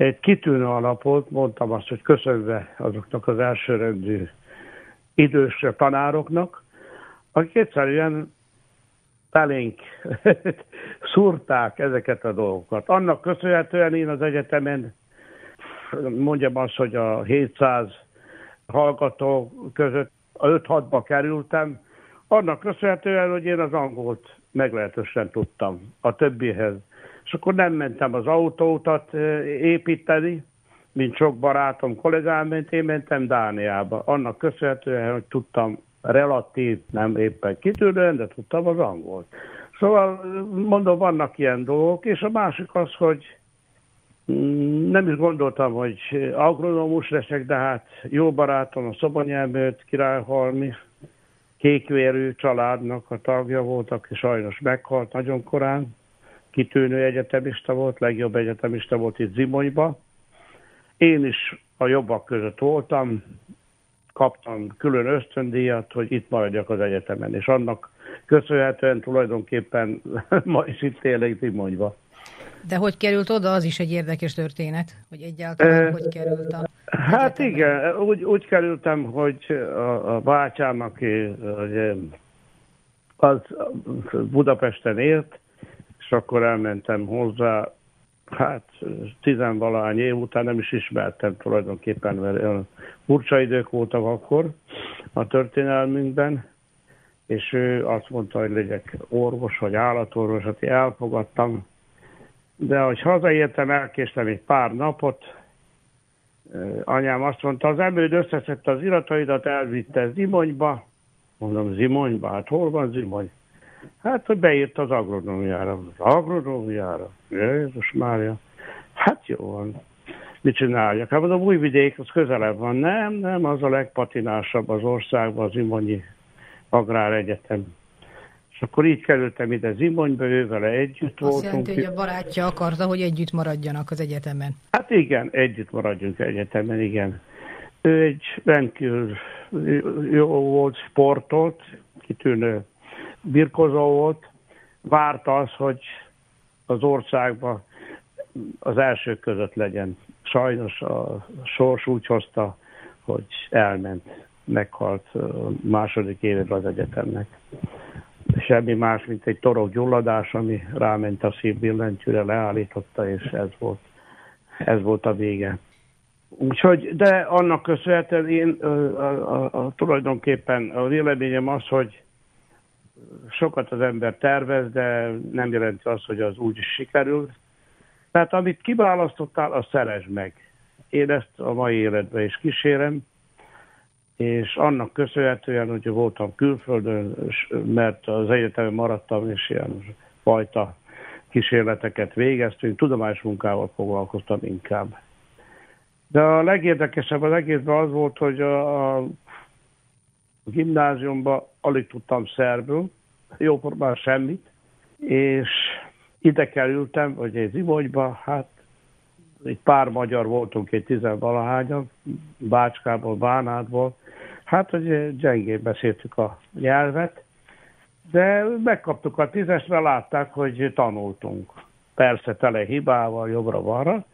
Egy kitűnő alapot, mondtam azt, hogy köszönve azoknak az elsőrendű idős tanároknak, akik egyszerűen belénk szúrták ezeket a dolgokat. Annak köszönhetően én az egyetemen mondjam azt, hogy a 700 hallgató között a 5-6-ba kerültem, annak köszönhetően, hogy én az angolt meglehetősen tudtam a többihez. És akkor nem mentem az autóutat építeni, mint sok barátom, kollégám ment, én mentem Dániába. Annak köszönhetően, hogy tudtam relatív, nem éppen kitűnően, de tudtam az angolt. Szóval mondom, vannak ilyen dolgok, és a másik az, hogy mm, nem is gondoltam, hogy agronómus leszek, de hát jó barátom a Szobanyelmőt, Királyhalmi, kékvérű családnak a tagja volt, aki sajnos meghalt nagyon korán. Kitűnő egyetemista volt, legjobb egyetemista volt itt Zimonyba. Én is a jobbak között voltam, kaptam külön ösztöndíjat, hogy itt maradjak az egyetemen, és annak köszönhetően tulajdonképpen ma is itt élek Zimonyba. De hogy került oda, az is egy érdekes történet, hogy egyáltalán e, hogy került a Hát egyetemen. igen, úgy, úgy kerültem, hogy a, a bátyám, aki hogy az Budapesten élt, és akkor elmentem hozzá, hát tizenvalahány év után nem is ismertem tulajdonképpen, mert furcsa idők voltak akkor a történelmünkben, és ő azt mondta, hogy legyek orvos vagy állatorvos, hát elfogadtam, de hogy hazaértem, elkéstem egy pár napot, anyám azt mondta, az emlőd összeszedte az irataidat, elvitte Zimonyba, mondom, Zimonyba, hát hol van Zimony? Hát, hogy beírt az agronómiára. Az agronómiára? Jézus Mária. Hát jó van. Mit csináljak? Hát az újvidék, az közelebb van. Nem, nem, az a legpatinásabb az országban, az Imonyi Egyetem. És akkor így kerültem ide Zimonyba, ővel együtt Azt voltunk. Azt jelenti, hogy a barátja akarta, hogy együtt maradjanak az egyetemen. Hát igen, együtt maradjunk egyetemen, igen. Ő egy rendkívül jó volt, sportolt, kitűnő birkozó volt, várta az, hogy az országban az elsők között legyen. Sajnos a sors úgy hozta, hogy elment, meghalt második évben az egyetemnek. Semmi más, mint egy torok gyulladás, ami ráment a szívbillentyűre, leállította, és ez volt, ez volt a vége. Úgyhogy, de annak köszönhetően én a, a, a, tulajdonképpen a véleményem az, hogy sokat az ember tervez, de nem jelenti azt, hogy az úgy is sikerül. Tehát amit kiválasztottál, azt szeresd meg. Én ezt a mai életben is kísérem, és annak köszönhetően, hogy voltam külföldön, mert az egyetemen maradtam, és ilyen fajta kísérleteket végeztünk, tudományos munkával foglalkoztam inkább. De a legérdekesebb az egészben az volt, hogy a, a gimnáziumban alig tudtam szerbül, jóformán semmit, és ide kerültem, vagy egy Zimogyba, hát egy pár magyar voltunk, egy tizenvalahányan, Bácskából, Bánátból, hát, hogy gyengén beszéltük a nyelvet, de megkaptuk a tízes, mert látták, hogy tanultunk. Persze tele hibával, jobbra-balra.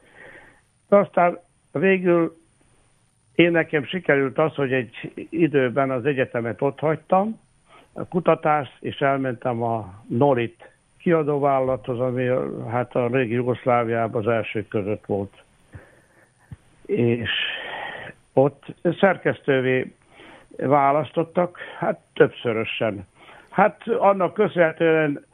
De aztán végül én nekem sikerült az, hogy egy időben az egyetemet ott hagytam, a kutatást, és elmentem a Norit kiadóvállalathoz, ami hát a régi Jugoszláviában az első között volt. És ott szerkesztővé választottak, hát többszörösen. Hát annak köszönhetően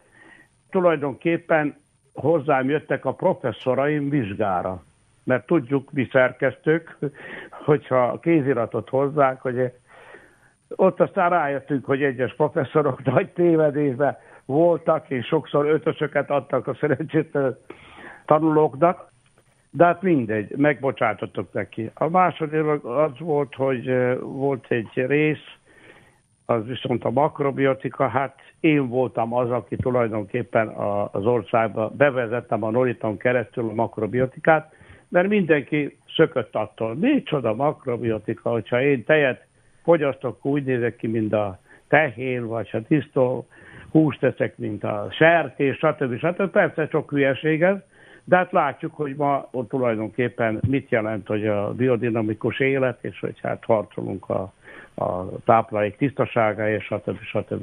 tulajdonképpen hozzám jöttek a professzoraim vizsgára. Mert tudjuk, mi szerkesztők, hogyha kéziratot hozzák, hogy ott aztán rájöttünk, hogy egyes professzorok nagy tévedésben voltak, és sokszor ötösöket adtak a szerencsétlen tanulóknak, de hát mindegy, megbocsátottuk neki. A második az volt, hogy volt egy rész, az viszont a makrobiotika, hát én voltam az, aki tulajdonképpen az országba bevezettem a Noriton keresztül a makrobiotikát, mert mindenki szökött attól. Micsoda makrobiotika, hogyha én tejet fogyasztok, úgy nézek ki, mint a tehén, vagy a tisztó húst teszek, mint a sertés, stb. stb. Persze sok hülyeség ez, de hát látjuk, hogy ma ott tulajdonképpen mit jelent, hogy a biodinamikus élet, és hogy hát harcolunk a, a táplálék tisztaságáért, stb. stb.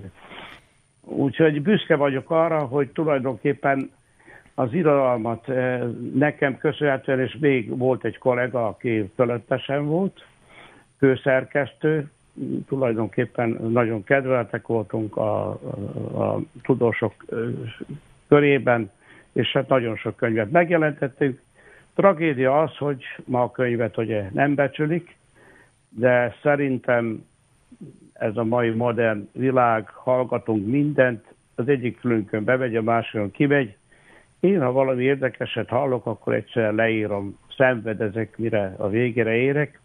Úgyhogy büszke vagyok arra, hogy tulajdonképpen az irodalmat eh, nekem köszönhetően, és még volt egy kollega, aki fölöttesen volt, főszerkesztő, tulajdonképpen nagyon kedveltek voltunk a, a, tudósok eh, körében, és hát nagyon sok könyvet megjelentettünk. Tragédia az, hogy ma a könyvet ugye nem becsülik, de szerintem ez a mai modern világ, hallgatunk mindent, az egyik fülünkön bemegy, a másikon kimegy. Én, ha valami érdekeset hallok, akkor egyszerűen leírom, szenvedezek, mire a végére érek,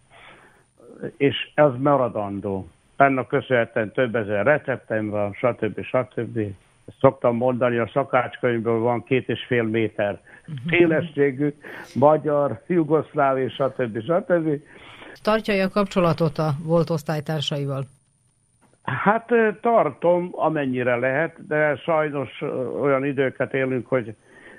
és ez maradandó. Ennek köszönhetően több ezer receptem van, stb. stb. Ezt szoktam mondani, a szakácskönyvből van két és fél méter szélességű, magyar, jugoszláv és stb. stb. Tartja a kapcsolatot a volt osztálytársaival? Hát tartom, amennyire lehet, de sajnos olyan időket élünk, hogy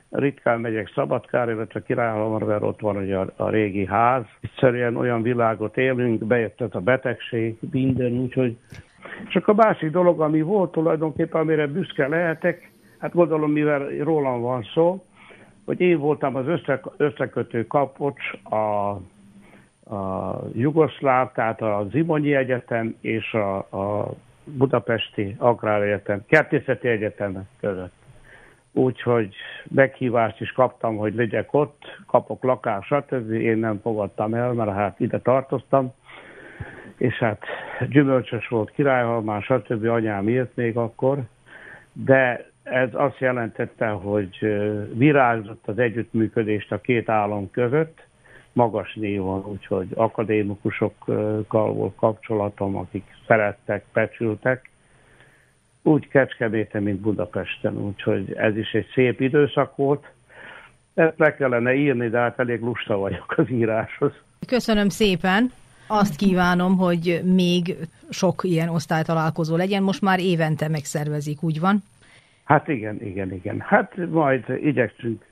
ritkán megyek Szabadkár, illetve Királyhalomra, mert ott van ugye a, a régi ház. Egyszerűen olyan világot élünk, bejött a betegség, minden, úgyhogy... Csak a másik dolog, ami volt tulajdonképpen, amire büszke lehetek, hát gondolom, mivel rólam van szó, hogy én voltam az össze, összekötő kapocs a a Jugoszláv, tehát a Zimonyi Egyetem és a, a Budapesti Egyetem, Kertészeti Egyetem között. Úgyhogy meghívást is kaptam, hogy legyek ott, kapok lakást, stb. Én nem fogadtam el, mert hát ide tartoztam. És hát gyümölcsös volt királyhalmán, stb. anyám írt még akkor. De ez azt jelentette, hogy virágzott az együttműködést a két állam között, magas névon, úgyhogy akadémikusokkal volt kapcsolatom, akik szerettek, becsültek, úgy Kecskeméten, mint Budapesten, úgyhogy ez is egy szép időszak volt. Ezt le kellene írni, de hát elég lusta vagyok az íráshoz. Köszönöm szépen! Azt kívánom, hogy még sok ilyen osztálytalálkozó legyen. Most már évente megszervezik, úgy van? Hát igen, igen, igen. Hát majd igyekszünk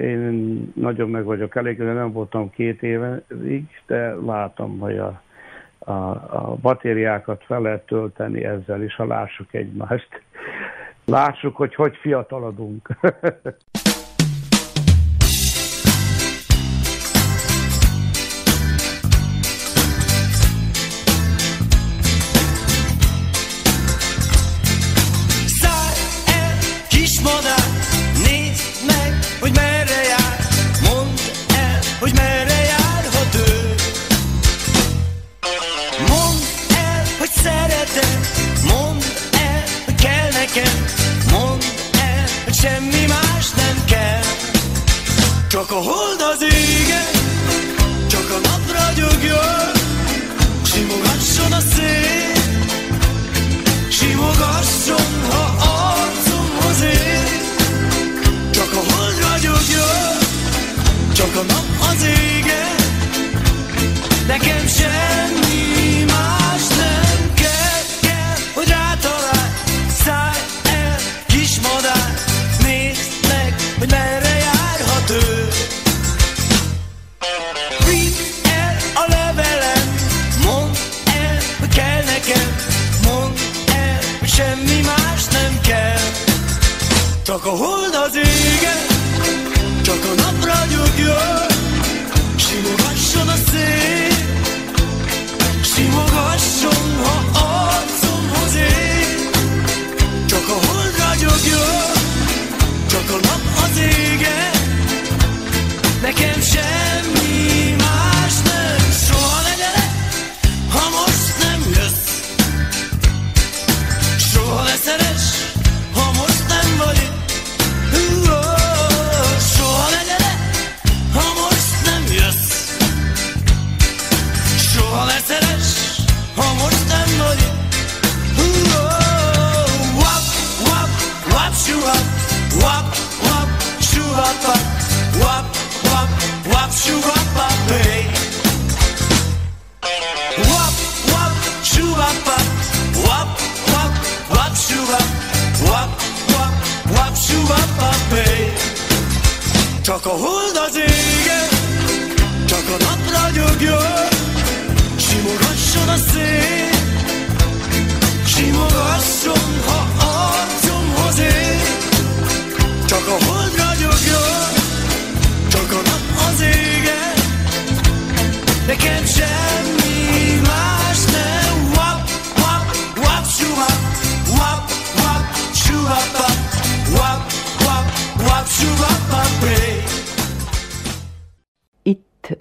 én nagyon meg vagyok elégedve, nem voltam két évig, de látom, hogy a, a, a batériákat fel lehet tölteni ezzel is, ha lássuk egymást. Lássuk, hogy hogy fiatalodunk.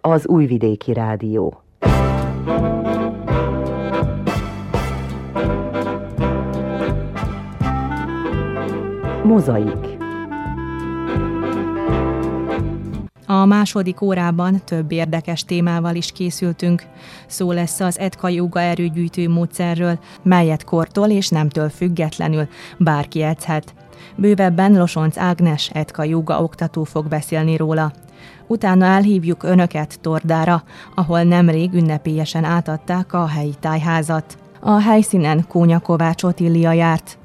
az Újvidéki Rádió. Mozaik A második órában több érdekes témával is készültünk. Szó lesz az ETKA joga erőgyűjtő módszerről, melyet kortól és nemtől függetlenül bárki edzhet. Bővebben Losonc Ágnes, Etka joga oktató fog beszélni róla utána elhívjuk Önöket Tordára, ahol nemrég ünnepélyesen átadták a helyi tájházat. A helyszínen Kónya Kovács Otília járt,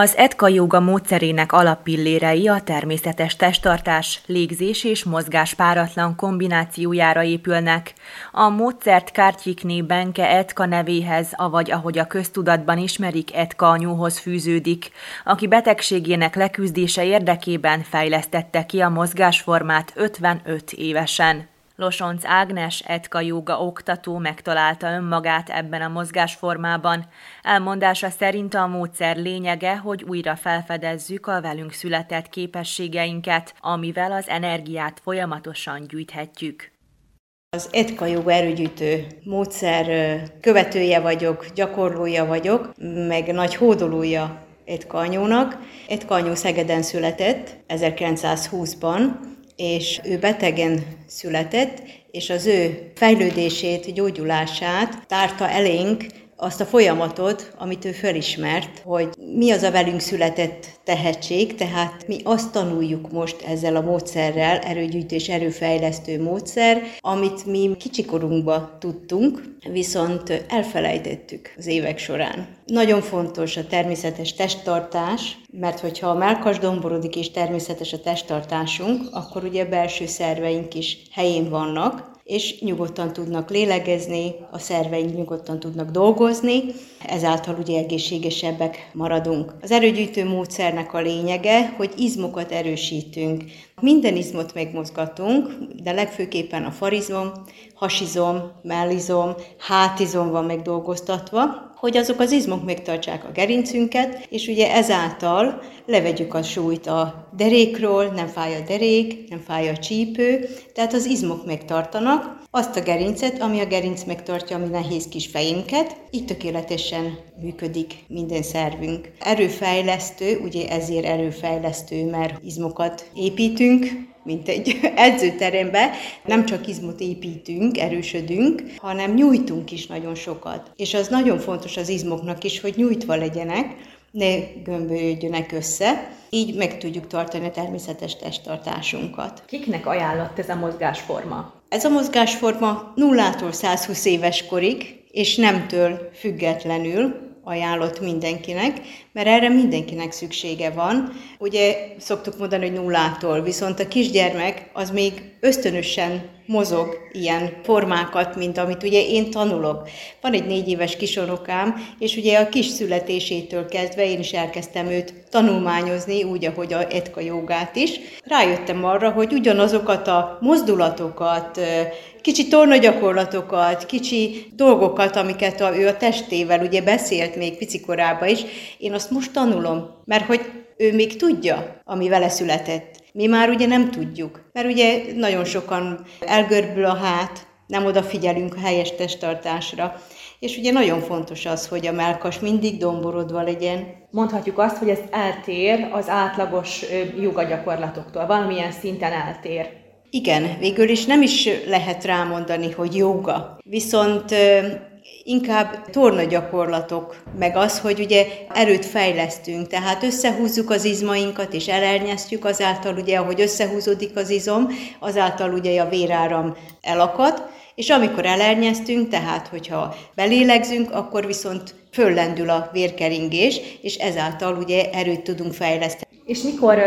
Az Etka joga módszerének alappillérei a természetes testtartás, légzés és mozgás páratlan kombinációjára épülnek. A módszert Kártyikné Benke Etka nevéhez, avagy ahogy a köztudatban ismerik, Etka anyóhoz fűződik, aki betegségének leküzdése érdekében fejlesztette ki a mozgásformát 55 évesen. Losonc Ágnes Etka Jóga oktató megtalálta önmagát ebben a mozgásformában. Elmondása szerint a módszer lényege, hogy újra felfedezzük a velünk született képességeinket, amivel az energiát folyamatosan gyűjthetjük. Az Etka Jóga erőgyűjtő módszer követője vagyok, gyakorlója vagyok, meg nagy hódolója Etka anyónak. Etka anyó Szegeden született 1920-ban, és ő betegen született, és az ő fejlődését, gyógyulását tárta elénk azt a folyamatot, amit ő felismert, hogy mi az a velünk született tehetség, tehát mi azt tanuljuk most ezzel a módszerrel, erőgyűjtés, erőfejlesztő módszer, amit mi kicsikorunkba tudtunk, viszont elfelejtettük az évek során. Nagyon fontos a természetes testtartás, mert hogyha a melkas domborodik és természetes a testtartásunk, akkor ugye a belső szerveink is helyén vannak, és nyugodtan tudnak lélegezni, a szerveink nyugodtan tudnak dolgozni, ezáltal ugye egészségesebbek maradunk. Az erőgyűjtő módszernek a lényege, hogy izmokat erősítünk. Minden izmot megmozgatunk, de legfőképpen a farizom, hasizom, mellizom, hátizom van megdolgoztatva, hogy azok az izmok megtartsák a gerincünket, és ugye ezáltal levegyük a súlyt a derékról, nem fáj a derék, nem fáj a csípő, tehát az izmok megtartanak azt a gerincet, ami a gerinc megtartja a mi nehéz kis fejünket, így tökéletesen működik minden szervünk. Erőfejlesztő, ugye ezért erőfejlesztő, mert izmokat építünk, mint egy edzőterembe, nem csak izmot építünk, erősödünk, hanem nyújtunk is nagyon sokat. És az nagyon fontos az izmoknak is, hogy nyújtva legyenek, ne gömbölyödjönek össze, így meg tudjuk tartani a természetes testtartásunkat. Kiknek ajánlott ez a mozgásforma? Ez a mozgásforma 0-tól 120 éves korig, és nemtől függetlenül ajánlott mindenkinek, mert erre mindenkinek szüksége van. Ugye szoktuk mondani, hogy nullától, viszont a kisgyermek az még ösztönösen mozog ilyen formákat, mint amit ugye én tanulok. Van egy négy éves kisorokám, és ugye a kis születésétől kezdve én is elkezdtem őt tanulmányozni, úgy, ahogy a etka jogát is. Rájöttem arra, hogy ugyanazokat a mozdulatokat, kicsi tornagyakorlatokat, kicsi dolgokat, amiket a, ő a testével ugye beszélt még picikorában is, én azt most tanulom, mert hogy ő még tudja, ami vele született. Mi már ugye nem tudjuk, mert ugye nagyon sokan elgörbül a hát, nem odafigyelünk a helyes testtartásra, és ugye nagyon fontos az, hogy a melkas mindig domborodva legyen. Mondhatjuk azt, hogy ez eltér az átlagos jogagyakorlatoktól, valamilyen szinten eltér. Igen, végül is nem is lehet rámondani, hogy joga. Viszont inkább tornagyakorlatok, meg az, hogy ugye erőt fejlesztünk, tehát összehúzzuk az izmainkat és elernyeztjük, azáltal ugye, ahogy összehúzódik az izom, azáltal ugye a véráram elakad, és amikor elernyeztünk, tehát hogyha belélegzünk, akkor viszont föllendül a vérkeringés, és ezáltal ugye erőt tudunk fejleszteni. És mikor,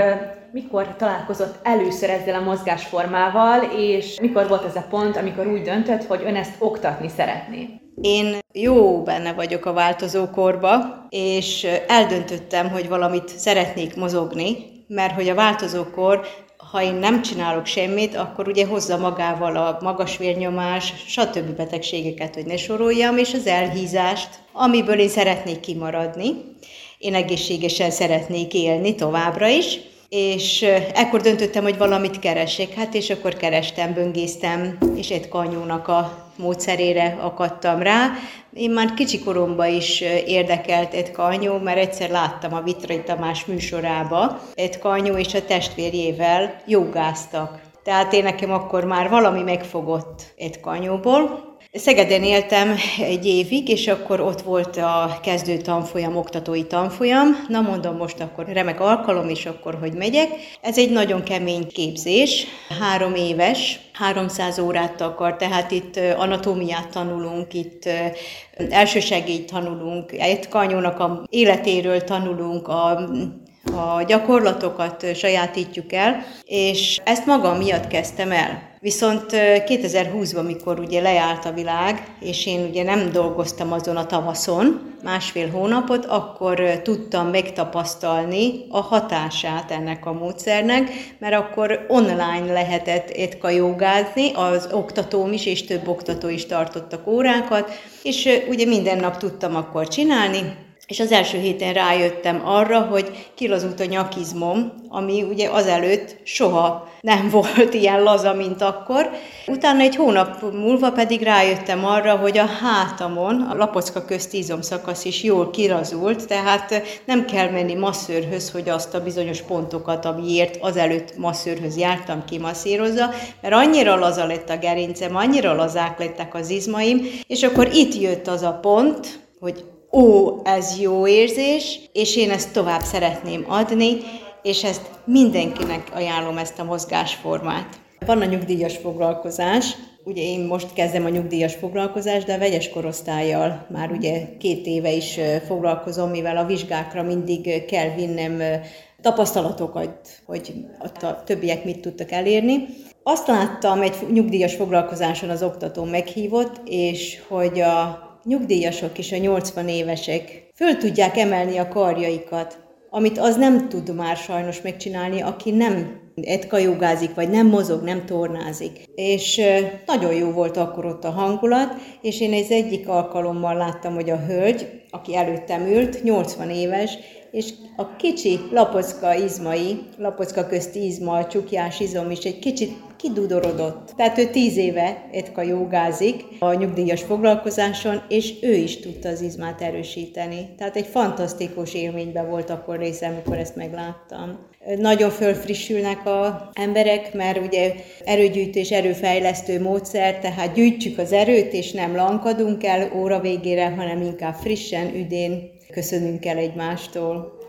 mikor találkozott először ezzel a mozgásformával, és mikor volt ez a pont, amikor úgy döntött, hogy ön ezt oktatni szeretné? Én jó benne vagyok a változókorba, és eldöntöttem, hogy valamit szeretnék mozogni, mert hogy a változókor ha én nem csinálok semmit, akkor ugye hozza magával a magas vérnyomás, stb. betegségeket, hogy ne soroljam, és az elhízást, amiből én szeretnék kimaradni. Én egészségesen szeretnék élni továbbra is, és ekkor döntöttem, hogy valamit keresek, hát és akkor kerestem, böngésztem, és egy kanyónak a módszerére akadtam rá. Én már kicsi koromban is érdekelt egy kanyó, mert egyszer láttam a Vitrai Tamás műsorába, egy kanyó és a testvérjével jogáztak. Tehát én nekem akkor már valami megfogott egy kanyóból, Szegeden éltem egy évig, és akkor ott volt a kezdő tanfolyam, oktatói tanfolyam. Na mondom, most akkor remek alkalom, és akkor hogy megyek. Ez egy nagyon kemény képzés, három éves, 300 órát akar, tehát itt anatómiát tanulunk, itt elsősegélyt tanulunk, egy kanyónak a életéről tanulunk, a a gyakorlatokat sajátítjuk el, és ezt magam miatt kezdtem el. Viszont 2020-ban, mikor ugye lejárt a világ, és én ugye nem dolgoztam azon a tavaszon, másfél hónapot, akkor tudtam megtapasztalni a hatását ennek a módszernek, mert akkor online lehetett etka jogázni, az oktatóm is, és több oktató is tartottak órákat, és ugye minden nap tudtam akkor csinálni, és az első héten rájöttem arra, hogy kilazult a nyakizmom, ami ugye azelőtt soha nem volt ilyen laza, mint akkor. Utána egy hónap múlva pedig rájöttem arra, hogy a hátamon a lapocka közt izomszakasz is jól kirazult, tehát nem kell menni masszőrhöz, hogy azt a bizonyos pontokat, amiért azelőtt masszőrhöz jártam, kimasszírozza, mert annyira laza lett a gerincem, annyira lazák lettek az izmaim, és akkor itt jött az a pont, hogy ó, ez jó érzés, és én ezt tovább szeretném adni, és ezt mindenkinek ajánlom ezt a mozgásformát. Van a nyugdíjas foglalkozás, ugye én most kezdem a nyugdíjas foglalkozást, de a vegyes korosztályjal már ugye két éve is foglalkozom, mivel a vizsgákra mindig kell vinnem tapasztalatokat, hogy a többiek mit tudtak elérni. Azt láttam egy nyugdíjas foglalkozáson az oktató meghívott, és hogy a nyugdíjasok és a 80 évesek föl tudják emelni a karjaikat, amit az nem tud már sajnos megcsinálni, aki nem etkajogázik, vagy nem mozog, nem tornázik. És nagyon jó volt akkor ott a hangulat, és én egy egyik alkalommal láttam, hogy a hölgy, aki előttem ült, 80 éves, és a kicsi lapocka izmai, lapocka közti izma, a csukjás izom is egy kicsit kidudorodott. Tehát ő tíz éve etka jogázik a nyugdíjas foglalkozáson, és ő is tudta az izmát erősíteni. Tehát egy fantasztikus élményben volt akkor részem, amikor ezt megláttam. Nagyon fölfrissülnek a emberek, mert ugye erőgyűjtés, erőfejlesztő módszer, tehát gyűjtjük az erőt, és nem lankadunk el óra végére, hanem inkább frissen, üdén köszönünk el egymástól.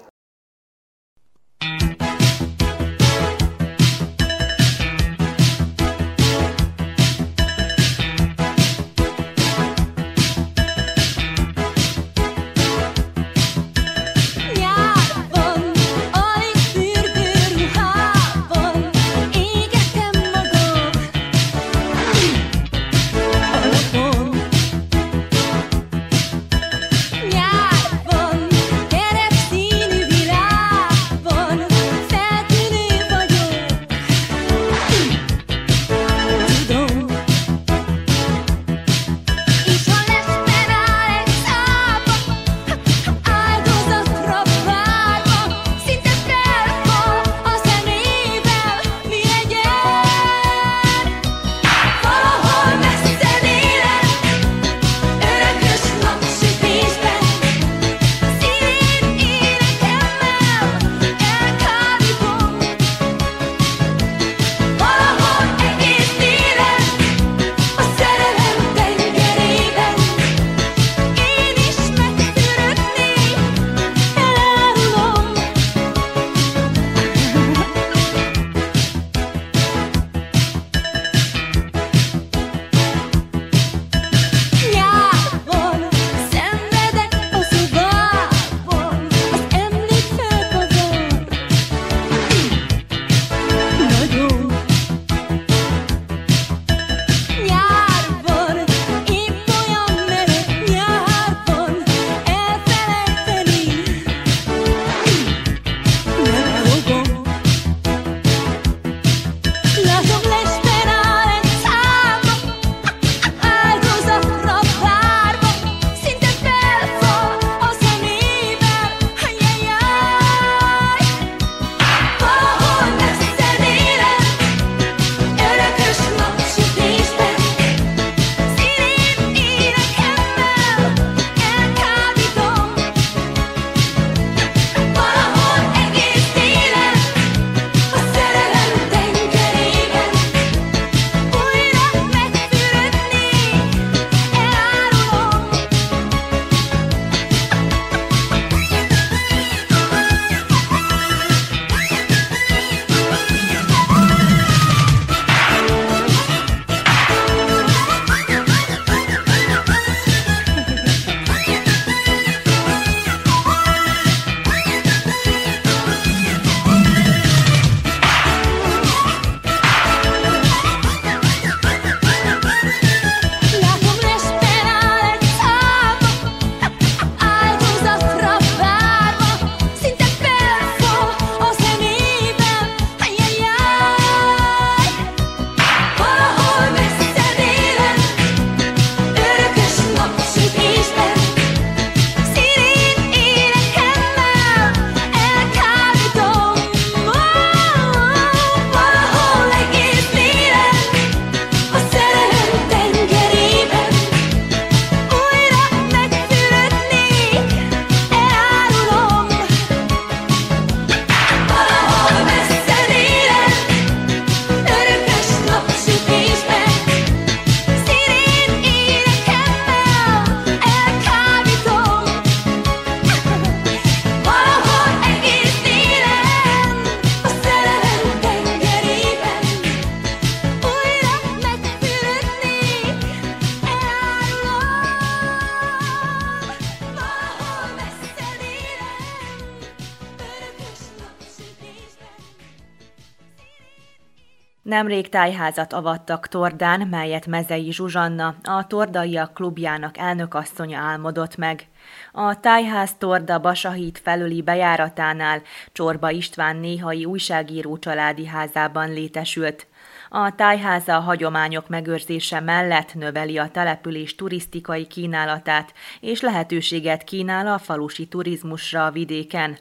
Nemrég tájházat avattak Tordán, melyet Mezei Zsuzsanna, a Tordaiak klubjának elnökasszonya álmodott meg. A tájház Torda Basahít felüli bejáratánál Csorba István néhai újságíró családi házában létesült. A tájháza a hagyományok megőrzése mellett növeli a település turisztikai kínálatát, és lehetőséget kínál a falusi turizmusra a vidéken.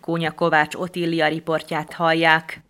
Kónya Kovács Otília riportját hallják.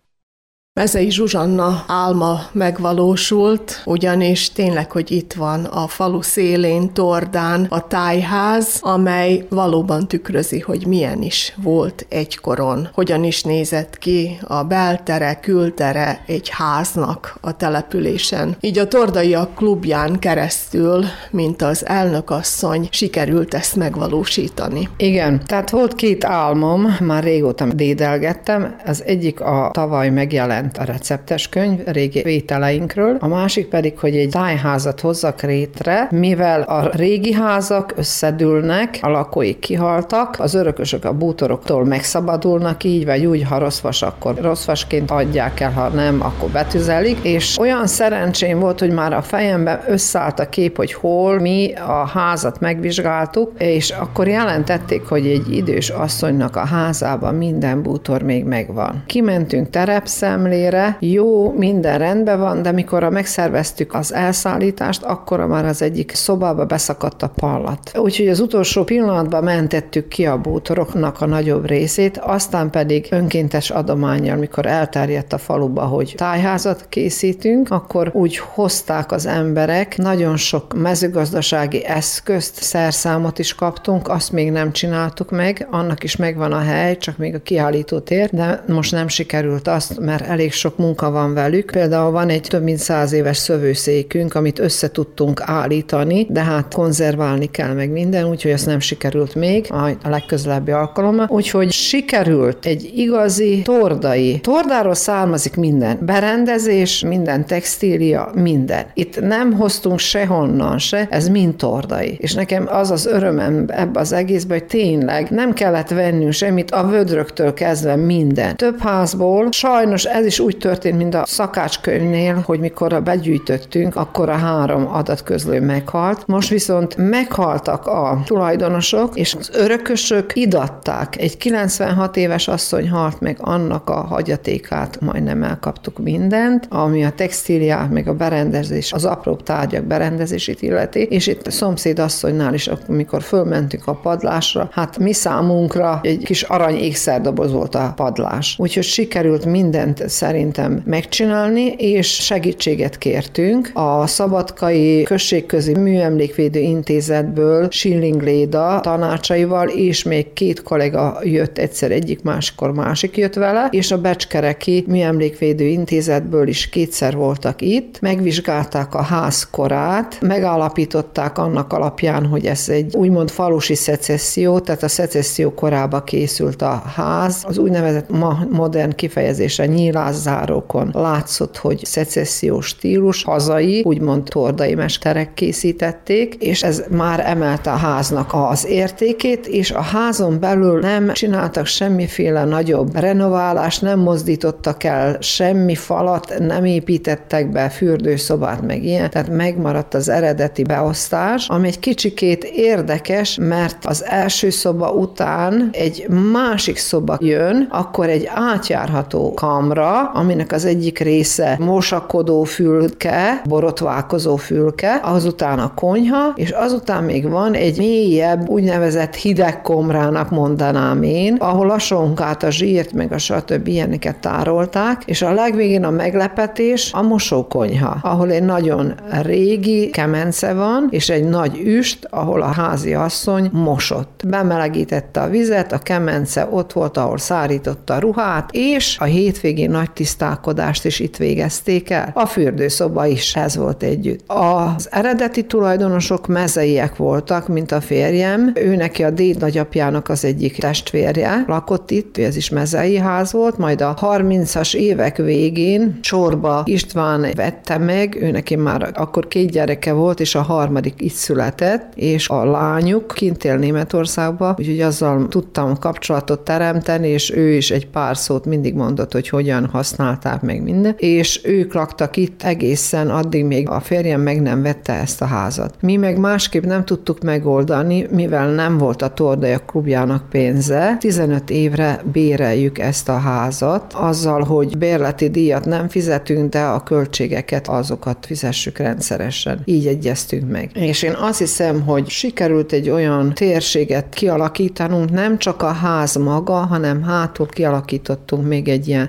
Mezei Zsuzsanna álma megvalósult, ugyanis tényleg, hogy itt van a falu szélén, Tordán a tájház, amely valóban tükrözi, hogy milyen is volt egykoron, hogyan is nézett ki a beltere, kültere egy háznak a településen. Így a Tordaiak klubján keresztül, mint az elnökasszony, sikerült ezt megvalósítani. Igen, tehát volt két álmom, már régóta dédelgettem, az egyik a tavaly megjelent a receptes könyv régi vételeinkről, a másik pedig, hogy egy tájházat hozzak rétre, mivel a régi házak összedülnek, a lakóik kihaltak, az örökösök a bútoroktól megszabadulnak így, vagy úgy, ha rossz akkor rossz vasként adják el, ha nem, akkor betüzelik, és olyan szerencsém volt, hogy már a fejemben összeállt a kép, hogy hol mi a házat megvizsgáltuk, és akkor jelentették, hogy egy idős asszonynak a házában minden bútor még megvan. Kimentünk terepszemlé, ellenére jó, minden rendben van, de mikor megszerveztük az elszállítást, akkor már az egyik szobába beszakadt a pallat. Úgyhogy az utolsó pillanatban mentettük ki a bútoroknak a nagyobb részét, aztán pedig önkéntes adományjal, mikor elterjedt a faluba, hogy tájházat készítünk, akkor úgy hozták az emberek, nagyon sok mezőgazdasági eszközt, szerszámot is kaptunk, azt még nem csináltuk meg, annak is megvan a hely, csak még a kiállító tér, de most nem sikerült azt, mert elég sok munka van velük. Például van egy több mint száz éves szövőszékünk, amit össze tudtunk állítani, de hát konzerválni kell meg minden, úgyhogy ez nem sikerült még a legközelebbi alkalommal. Úgyhogy sikerült egy igazi tordai. Tordáról származik minden. Berendezés, minden textília, minden. Itt nem hoztunk sehonnan se, ez mind tordai. És nekem az az örömem ebbe az egészben, hogy tényleg nem kellett vennünk semmit, a vödröktől kezdve minden. Több házból, sajnos ez is úgy történt, mint a szakácskönyvnél, hogy mikor begyűjtöttünk, akkor a három adatközlő meghalt. Most viszont meghaltak a tulajdonosok, és az örökösök idatták. Egy 96 éves asszony halt meg, annak a hagyatékát majdnem elkaptuk mindent, ami a textíliát, meg a berendezés, az apró tárgyak berendezését illeti, és itt a szomszéd asszonynál is, amikor fölmentünk a padlásra, hát mi számunkra egy kis arany ékszerdoboz volt a padlás. Úgyhogy sikerült mindent szerintem megcsinálni, és segítséget kértünk. A Szabadkai Községközi Műemlékvédő Intézetből Schilling Léda tanácsaival, és még két kollega jött egyszer egyik, máskor másik jött vele, és a Becskereki Műemlékvédő Intézetből is kétszer voltak itt, megvizsgálták a ház korát, megállapították annak alapján, hogy ez egy úgymond falusi szecesszió, tehát a szecesszió korába készült a ház, az úgynevezett ma modern kifejezése nyíláz zárókon látszott, hogy szecessziós stílus, hazai, úgymond tordai mesterek készítették, és ez már emelte a háznak az értékét, és a házon belül nem csináltak semmiféle nagyobb renoválást, nem mozdítottak el semmi falat, nem építettek be fürdőszobát, meg ilyen, tehát megmaradt az eredeti beosztás, ami egy kicsikét érdekes, mert az első szoba után egy másik szoba jön, akkor egy átjárható kamra, aminek az egyik része mosakodó fülke, borotválkozó fülke, azután a konyha, és azután még van egy mélyebb, úgynevezett hidegkomrának mondanám én, ahol a sonkát, a zsírt, meg a stb. ilyeneket tárolták, és a legvégén a meglepetés a mosókonyha, ahol egy nagyon régi kemence van, és egy nagy üst, ahol a házi asszony mosott. Bemelegítette a vizet, a kemence ott volt, ahol szárította a ruhát, és a hétvégén nagy tisztálkodást is itt végezték el. A fürdőszoba is ez volt együtt. Az eredeti tulajdonosok mezeiek voltak, mint a férjem. Ő neki a déd nagyapjának az egyik testvérje lakott itt, ez is mezei ház volt, majd a 30-as évek végén Csorba István vette meg, ő neki már akkor két gyereke volt, és a harmadik itt született, és a lányuk kint él Németországba, úgyhogy azzal tudtam kapcsolatot teremteni, és ő is egy pár szót mindig mondott, hogy hogyan használták meg minden, és ők laktak itt egészen addig még a férjem meg nem vette ezt a házat. Mi meg másképp nem tudtuk megoldani, mivel nem volt a Tordajak klubjának pénze. 15 évre béreljük ezt a házat, azzal, hogy bérleti díjat nem fizetünk, de a költségeket azokat fizessük rendszeresen. Így egyeztünk meg. És én azt hiszem, hogy sikerült egy olyan térséget kialakítanunk, nem csak a ház maga, hanem hátul kialakítottunk még egy ilyen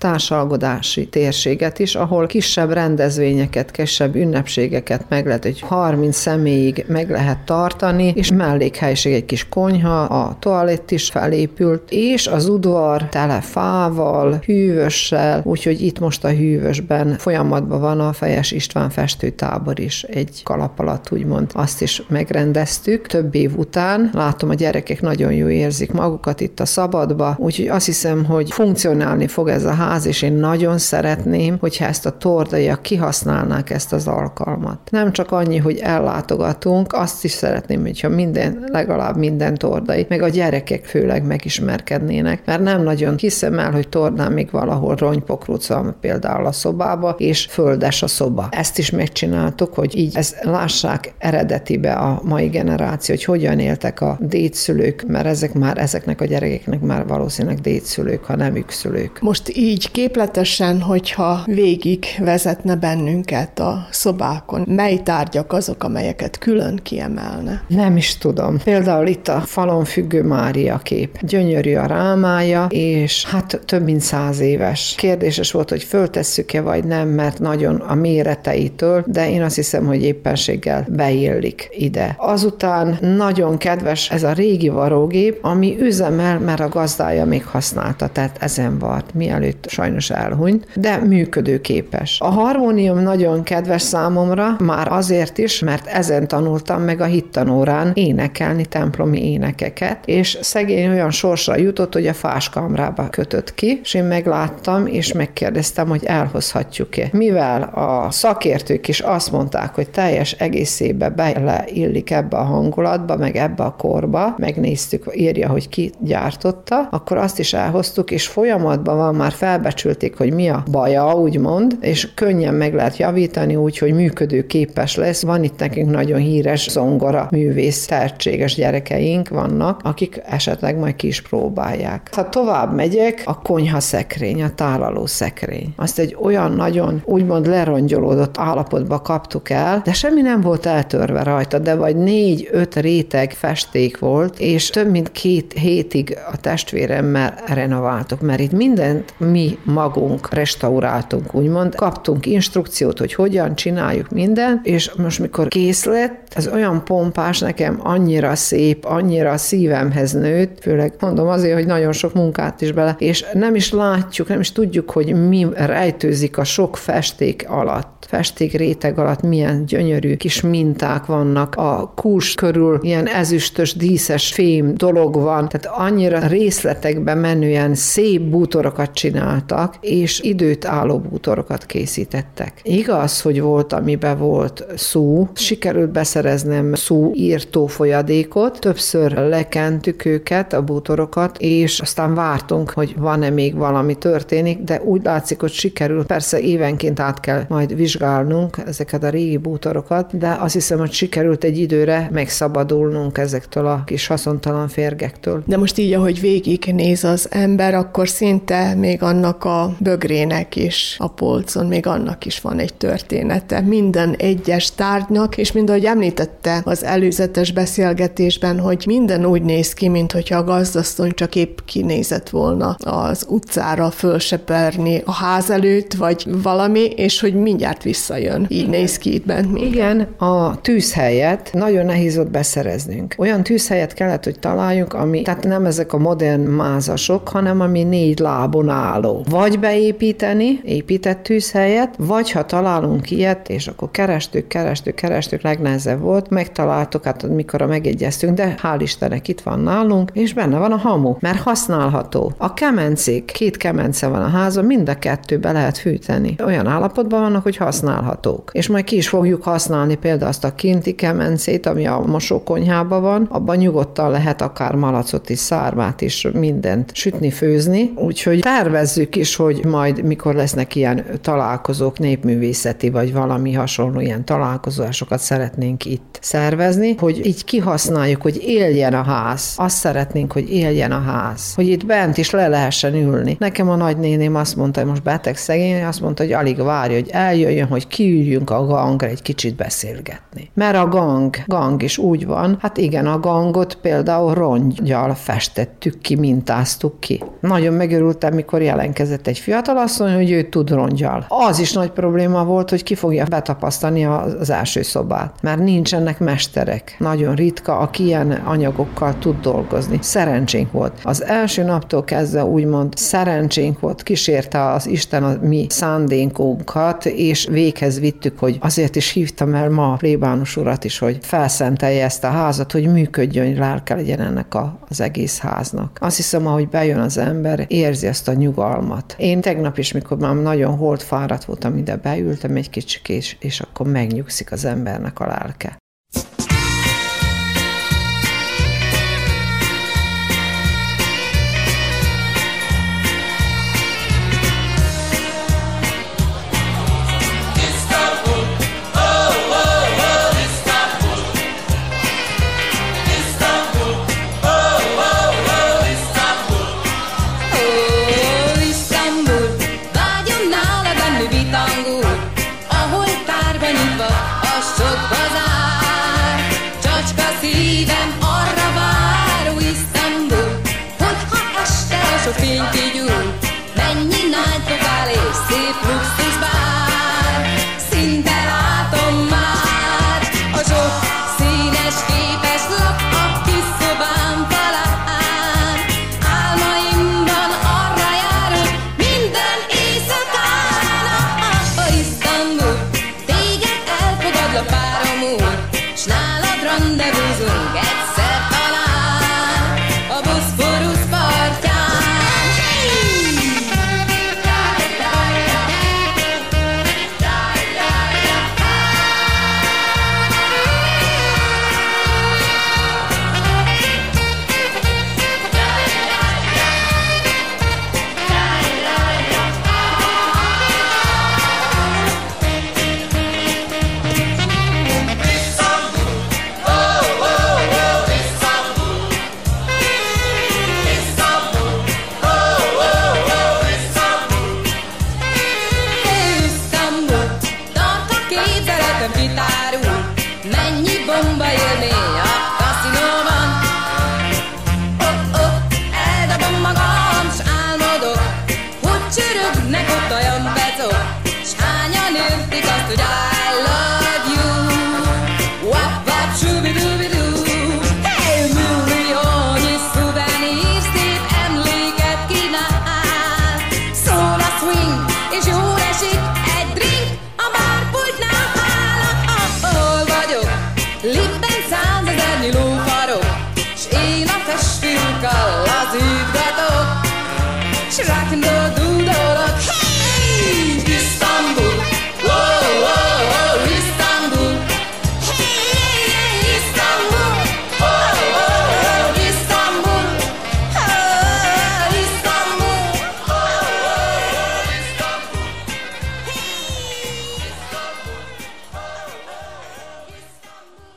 társalgodási térséget is, ahol kisebb rendezvényeket, kisebb ünnepségeket meg lehet, hogy 30 személyig meg lehet tartani, és mellékhelyiség egy kis konyha, a toalett is felépült, és az udvar tele fával, hűvössel, úgyhogy itt most a hűvösben folyamatban van a Fejes István festőtábor is egy kalap alatt, úgymond. Azt is megrendeztük több év után. Látom, a gyerekek nagyon jó érzik magukat itt a szabadba, úgyhogy azt hiszem, hogy funkcionálni fog ez a ház, és én nagyon szeretném, hogyha ezt a tordaiak kihasználnák ezt az alkalmat. Nem csak annyi, hogy ellátogatunk, azt is szeretném, hogyha minden, legalább minden tordai, meg a gyerekek főleg megismerkednének, mert nem nagyon hiszem el, hogy tordán még valahol ronypokruc van például a szobába, és földes a szoba. Ezt is megcsináltuk, hogy így ezt lássák eredetibe a mai generáció, hogy hogyan éltek a dédszülők, mert ezek már, ezeknek a gyerekeknek már valószínűleg dédszülők, ha nem szülők. Most így képletesen, hogyha végig vezetne bennünket a szobákon, mely tárgyak azok, amelyeket külön kiemelne? Nem is tudom. Például itt a falon függő Mária kép. Gyönyörű a rámája, és hát több mint száz éves. Kérdéses volt, hogy föltesszük-e vagy nem, mert nagyon a méreteitől, de én azt hiszem, hogy éppenséggel beillik ide. Azután nagyon kedves ez a régi varógép, ami üzemel, mert a gazdája még használta, tehát ezen vart, mielőtt sajnos elhunyt, de működőképes. A harmónium nagyon kedves számomra, már azért is, mert ezen tanultam meg a hittanórán énekelni templomi énekeket, és szegény olyan sorsra jutott, hogy a fáskamrába kötött ki, és én megláttam, és megkérdeztem, hogy elhozhatjuk-e. Mivel a szakértők is azt mondták, hogy teljes egészébe beleillik ebbe a hangulatba, meg ebbe a korba, megnéztük, írja, hogy ki gyártotta, akkor azt is elhoztuk, és folyamatban van, már felbecsülték, hogy mi a baja, úgymond, és könnyen meg lehet javítani úgy, hogy működő képes lesz. Van itt nekünk nagyon híres zongora művész, tehetséges gyerekeink vannak, akik esetleg majd ki is próbálják. Ha tovább megyek, a konyha szekrény, a tálaló szekrény. Azt egy olyan nagyon úgymond lerongyolódott állapotba kaptuk el, de semmi nem volt eltörve rajta, de vagy négy-öt réteg festék volt, és több mint két hétig a testvéremmel renováltuk, mert itt mindent mi magunk restauráltunk, úgymond. Kaptunk instrukciót, hogy hogyan csináljuk minden, és most mikor kész lett, ez olyan pompás, nekem annyira szép, annyira szívemhez nőtt, főleg mondom azért, hogy nagyon sok munkát is bele, és nem is látjuk, nem is tudjuk, hogy mi rejtőzik a sok festék alatt. Festék réteg alatt milyen gyönyörű kis minták vannak, a kús körül ilyen ezüstös, díszes fém dolog van, tehát annyira részletekben menően szép bútorokat csináltak, és időt álló bútorokat készítettek. Igaz, hogy volt, amiben volt szó, sikerült beszereznem szó írtó folyadékot, többször lekentük őket, a bútorokat, és aztán vártunk, hogy van-e még valami történik, de úgy látszik, hogy sikerült. Persze évenként át kell majd vizsgálnunk ezeket a régi bútorokat, de azt hiszem, hogy sikerült egy időre megszabadulnunk ezektől a kis haszontalan férgektől. De most így, ahogy végig néz az ember, akkor szinte még annak a bögrének is a polcon, még annak is van egy története. Minden egyes tárgynak, és mind ahogy említette az előzetes beszélgetésben, hogy minden úgy néz ki, mint hogyha a gazdasztony csak épp kinézett volna az utcára fölseperni a ház előtt, vagy valami, és hogy mindjárt visszajön. Így néz ki itt bent minden. Igen, a tűzhelyet nagyon nehéz volt beszereznünk. Olyan tűzhelyet kellett, hogy találjunk, ami, tehát nem ezek a modern mázasok, hanem ami négy lábon álló. Vagy beépíteni, épített tűzhelyet, vagy ha találunk ilyet, és akkor kerestük, kerestük, kerestük, legnehezebb volt, megtaláltuk, hát mikor megegyeztünk, de hál' Istennek itt van nálunk, és benne van a hamu, mert használható. A kemencék, két kemence van a házban, mind a kettőbe lehet fűteni. Olyan állapotban vannak, hogy használhatók. És majd ki is fogjuk használni például azt a kinti kemencét, ami a mosókonyhában van, abban nyugodtan lehet akár malacot is, szármát is, mindent sütni, főzni. Úgyhogy tervezzük is, hogy hogy majd mikor lesznek ilyen találkozók, népművészeti vagy valami hasonló ilyen találkozásokat szeretnénk itt szervezni, hogy így kihasználjuk, hogy éljen a ház. Azt szeretnénk, hogy éljen a ház. Hogy itt bent is le lehessen ülni. Nekem a nagynéném azt mondta, hogy most beteg szegény, azt mondta, hogy alig várja, hogy eljöjjön, hogy kiüljünk a gangra egy kicsit beszélgetni. Mert a gang, gang is úgy van, hát igen, a gangot például rongyal festettük ki, mintáztuk ki. Nagyon megörültem, mikor jelentkezett egy fiatalasszony, hogy ő tud rongyal. Az is nagy probléma volt, hogy ki fogja betapasztani az első szobát, mert nincsenek mesterek. Nagyon ritka, aki ilyen anyagokkal tud dolgozni. Szerencsénk volt. Az első naptól kezdve úgymond szerencsénk volt, kísérte az Isten a mi szándékunkat, és véghez vittük, hogy azért is hívtam el ma a plébános urat is, hogy felszentelje ezt a házat, hogy működjön, lelke legyen ennek a, az egész háznak. Azt hiszem, ahogy bejön az ember, érzi ezt a nyugalmat. Én tegnap is, mikor már nagyon holt fáradt voltam, ide beültem egy kicsit, és, és akkor megnyugszik az embernek a lelke.